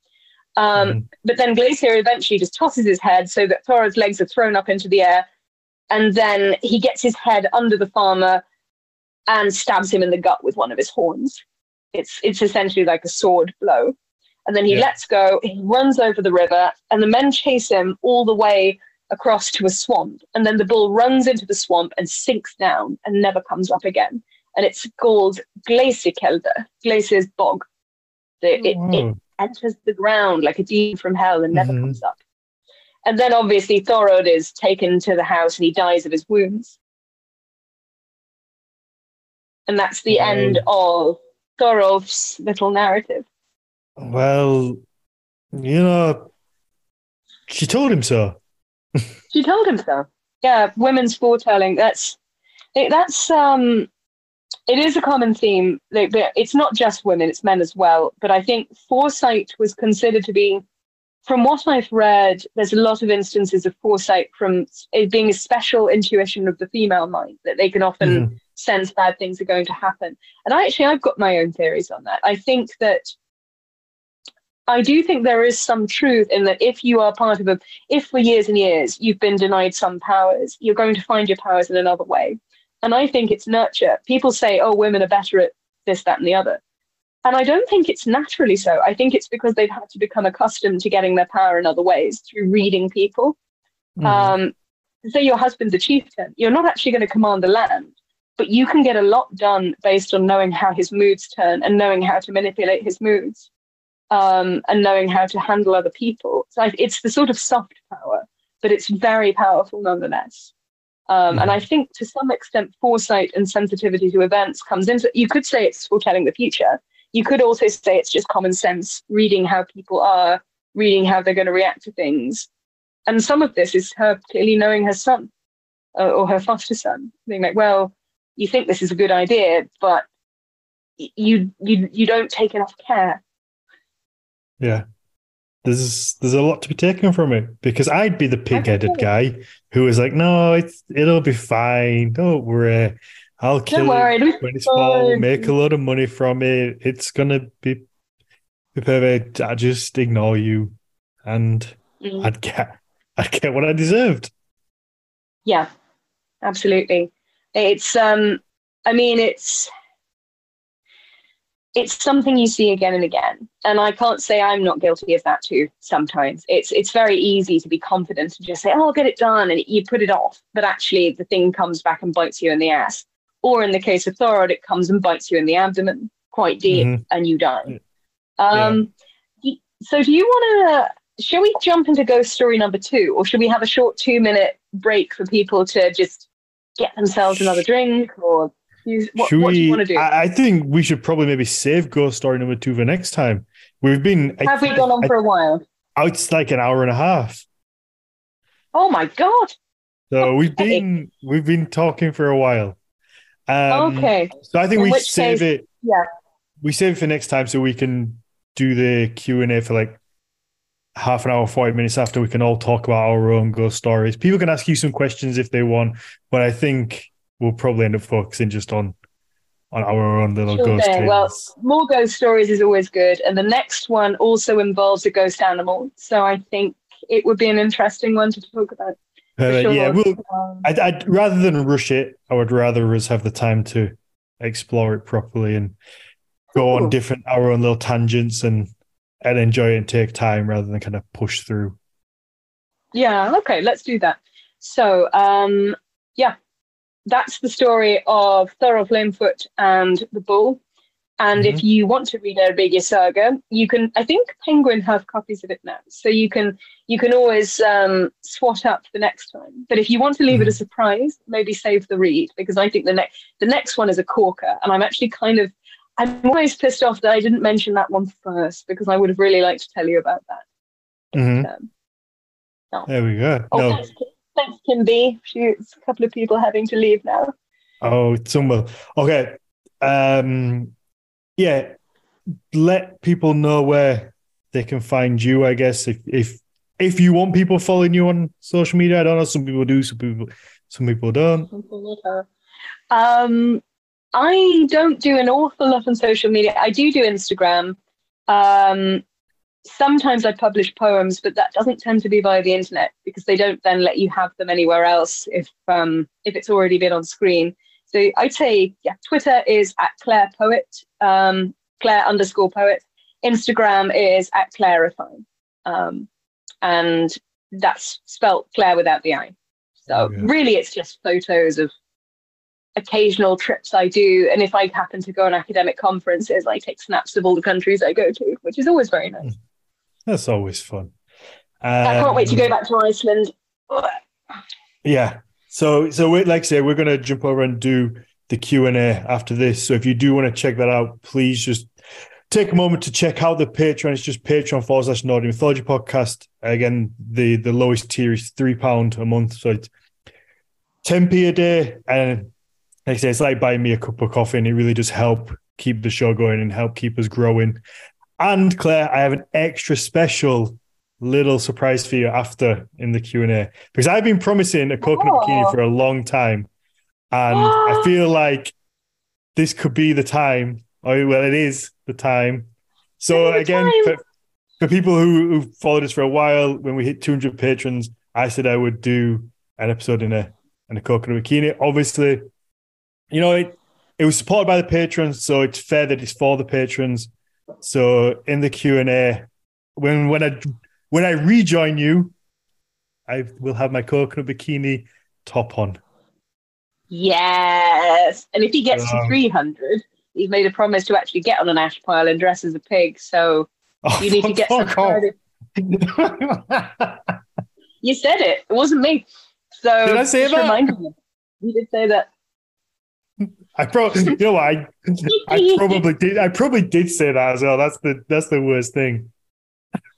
Um, Mhm. But then Glæsir eventually just tosses his head so that Thorod's legs are thrown up into the air. And then he gets his head under the farmer and stabs him in the gut with one of his horns. It's, it's essentially like a sword blow. And then he Yeah. lets go, he runs over the river, and the men chase him all the way across to a swamp. And then the bull runs into the swamp and sinks down and never comes up again. And it's called Glæsiskelda, Glæsir's bog. The, it, it Oh, enters the ground like a demon from hell and never Mhm. comes up. And then obviously Thorod is taken to the house and he dies of his wounds. And that's the end of Thorod's little narrative. well, you know, she told him so. She told him so. Yeah, women's foretelling. That's that's um, it is a common theme. But It's not just women; it's men as well. But I think foresight was considered to be, from what I've read, there's a lot of instances of foresight from it being a special intuition of the female mind that they can often Mhm. sense bad things are going to happen. And I actually, I've got my own theories on that. I think that I do think there is some truth in that if you are part of a, if for years and years you've been denied some powers, you're going to find your powers in another way. And I think it's nurture. People say, oh, women are better at this, that, and the other. And I don't think it's naturally so. I think it's because they've had to become accustomed to getting their power in other ways through reading people. Mhm. Um, say your husband's a chieftain, you're not actually going to command the land, but you can get a lot done based on knowing how his moods turn and knowing how to manipulate his moods um, and knowing how to handle other people. So it's the sort of soft power, but it's very powerful nonetheless. Um, And I mm-hmm. think to some extent, foresight and sensitivity to events comes into. You could say it's foretelling the future. You could also say it's just common sense, reading how people are, reading how they're going to react to things. And some of this is her clearly knowing her son uh, or her foster son, being like, well, you think this is a good idea, but you you you don't take enough care. Yeah, there's there's a lot to be taken from it because I'd be the pig-headed guy who was like, no, it's it'll be fine, don't worry. I'll kill worry, it when it's small, make a lot of money from it. It's gonna be, be perfect. I just ignore you, and mm. I'd get I'd get what I deserved. Yeah, absolutely. It's um, I mean, it's it's something you see again and again. And i can't say i'm not guilty of that too sometimes. It's it's very easy to be confident and just say oh i'll get it done and you put it off. But actually the thing comes back and bites you in the ass. Or in the case of Thorod, it comes and bites you in the abdomen quite deep mm-hmm. and you die um yeah. so do you want to shall we jump into ghost story number two? Or should we have a short two minute break for people to just get themselves another drink or what, should what we, do you want to do? I, I, think we should probably maybe save ghost story number two for next time. We've been have I, we gone on I, for a while? It's like an hour and a half. Oh my god! So we've been we've been talking for a while. Um, okay. So I think In we save case, it. Yeah. We save it for next time so we can do the Q and A for like half an hour, 40 minutes after we can all talk about our own ghost stories. People can ask you some questions if they want, but I think we'll probably end up focusing just on on our own little sure ghost tales. Well, more ghost stories is always good, and the next one also involves a ghost animal, so I think it would be an interesting one to talk about. Uh, sure. Yeah, we'll, um, I'd, I'd, rather than rush it, I would rather us have the time to explore it properly and go on different our own little tangents and and enjoy it and take time rather than kind of push through. Yeah. Okay. Let's do that. So, um, yeah, that's the story of Thorolf Lamefoot and the Bull. And mm-hmm. if you want to read Eyrbyggja Saga, you can. I think Penguin have copies of it now, so you can you can always um, swat up the next time. But if you want to leave mm-hmm. it a surprise, maybe save the read because I think the next the next one is a corker, and I'm actually kind of I'm always pissed off that I didn't mention that one first because I would have really liked to tell you about that. Mm-hmm. Um, no. There we go. Oh, no. Thanks, Kim B. She's a couple of people having to leave now. Oh, some Okay. Um, yeah. Let people know where they can find you. I guess if if if you want people following you on social media, I don't know. Some people do. Some people some people don't. Um, I don't do an awful lot on social media. I do do Instagram. Um, sometimes I publish poems, but that doesn't tend to be via the internet because they don't then let you have them anywhere else if um, if it's already been on screen. So I'd say, yeah, Twitter is at Claire Poet, um, Claire underscore Poet. Instagram is at Claire Refine, um, and that's spelt Claire without the I. So oh, yeah. really, it's just photos of occasional trips I do, and if I happen to go on academic conferences, I take snaps of all the countries I go to, which is always very nice. That's always fun. Um, I can't wait to go um, back to Iceland. Yeah. So, so we, like I say, we're going to jump over and do the Q and A after this. So, if you do want to check that out, please just take a moment to check out the Patreon. It's just Patreon forward slash Nordic Mythology Podcast. Again, the the lowest tier is three pound a month, so it's ten p a day. And like I say, it's like buying me a cup of coffee, and it really does help keep the show going and help keep us growing. And Claire, I have an extra special little surprise for you after in the Q and A because I've been promising a coconut oh. bikini for a long time, and I feel like this could be the time. Oh, well, it is the time. So the again, time. For, for people who who followed us for a while, when we hit 200 patrons, I said I would do an episode in a in a coconut bikini. Obviously, you know it. It was supported by the patrons, so it's fair that it's for the patrons. So in the Q and A, when when I when I rejoin you, I will have my coconut bikini top on. Yes. And if he gets Um, to 300, he's made a promise to actually get on an ash pile and dress as a pig. So Oh, you need to get some. You said it. It wasn't me. So Did I say that? You did say that. I probably, you know, I, I probably did. I probably did say that as well. That's the that's the worst thing.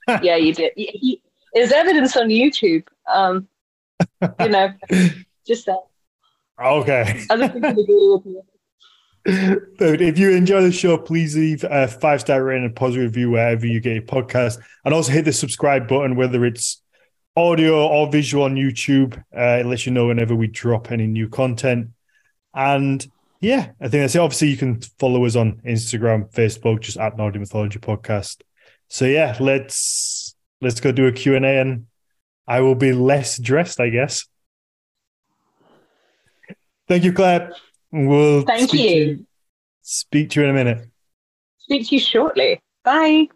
yeah, you did. He, he, there's evidence on YouTube. Um, you know, just that. Okay. Other people agree with you. But if you enjoy the show, please leave a five star rating and positive review wherever you get your podcast, and also hit the subscribe button, whether it's audio or visual on YouTube. Uh, it lets you know whenever we drop any new content. And yeah, I think that's it. Obviously, you can follow us on Instagram, Facebook, just at Nordic Mythology Podcast. So yeah, let's let's go do a Q and A, and I will be less dressed, I guess. Thank you, Claire. We'll Thank speak to you. speak to you in a minute. Speak to you shortly. Bye.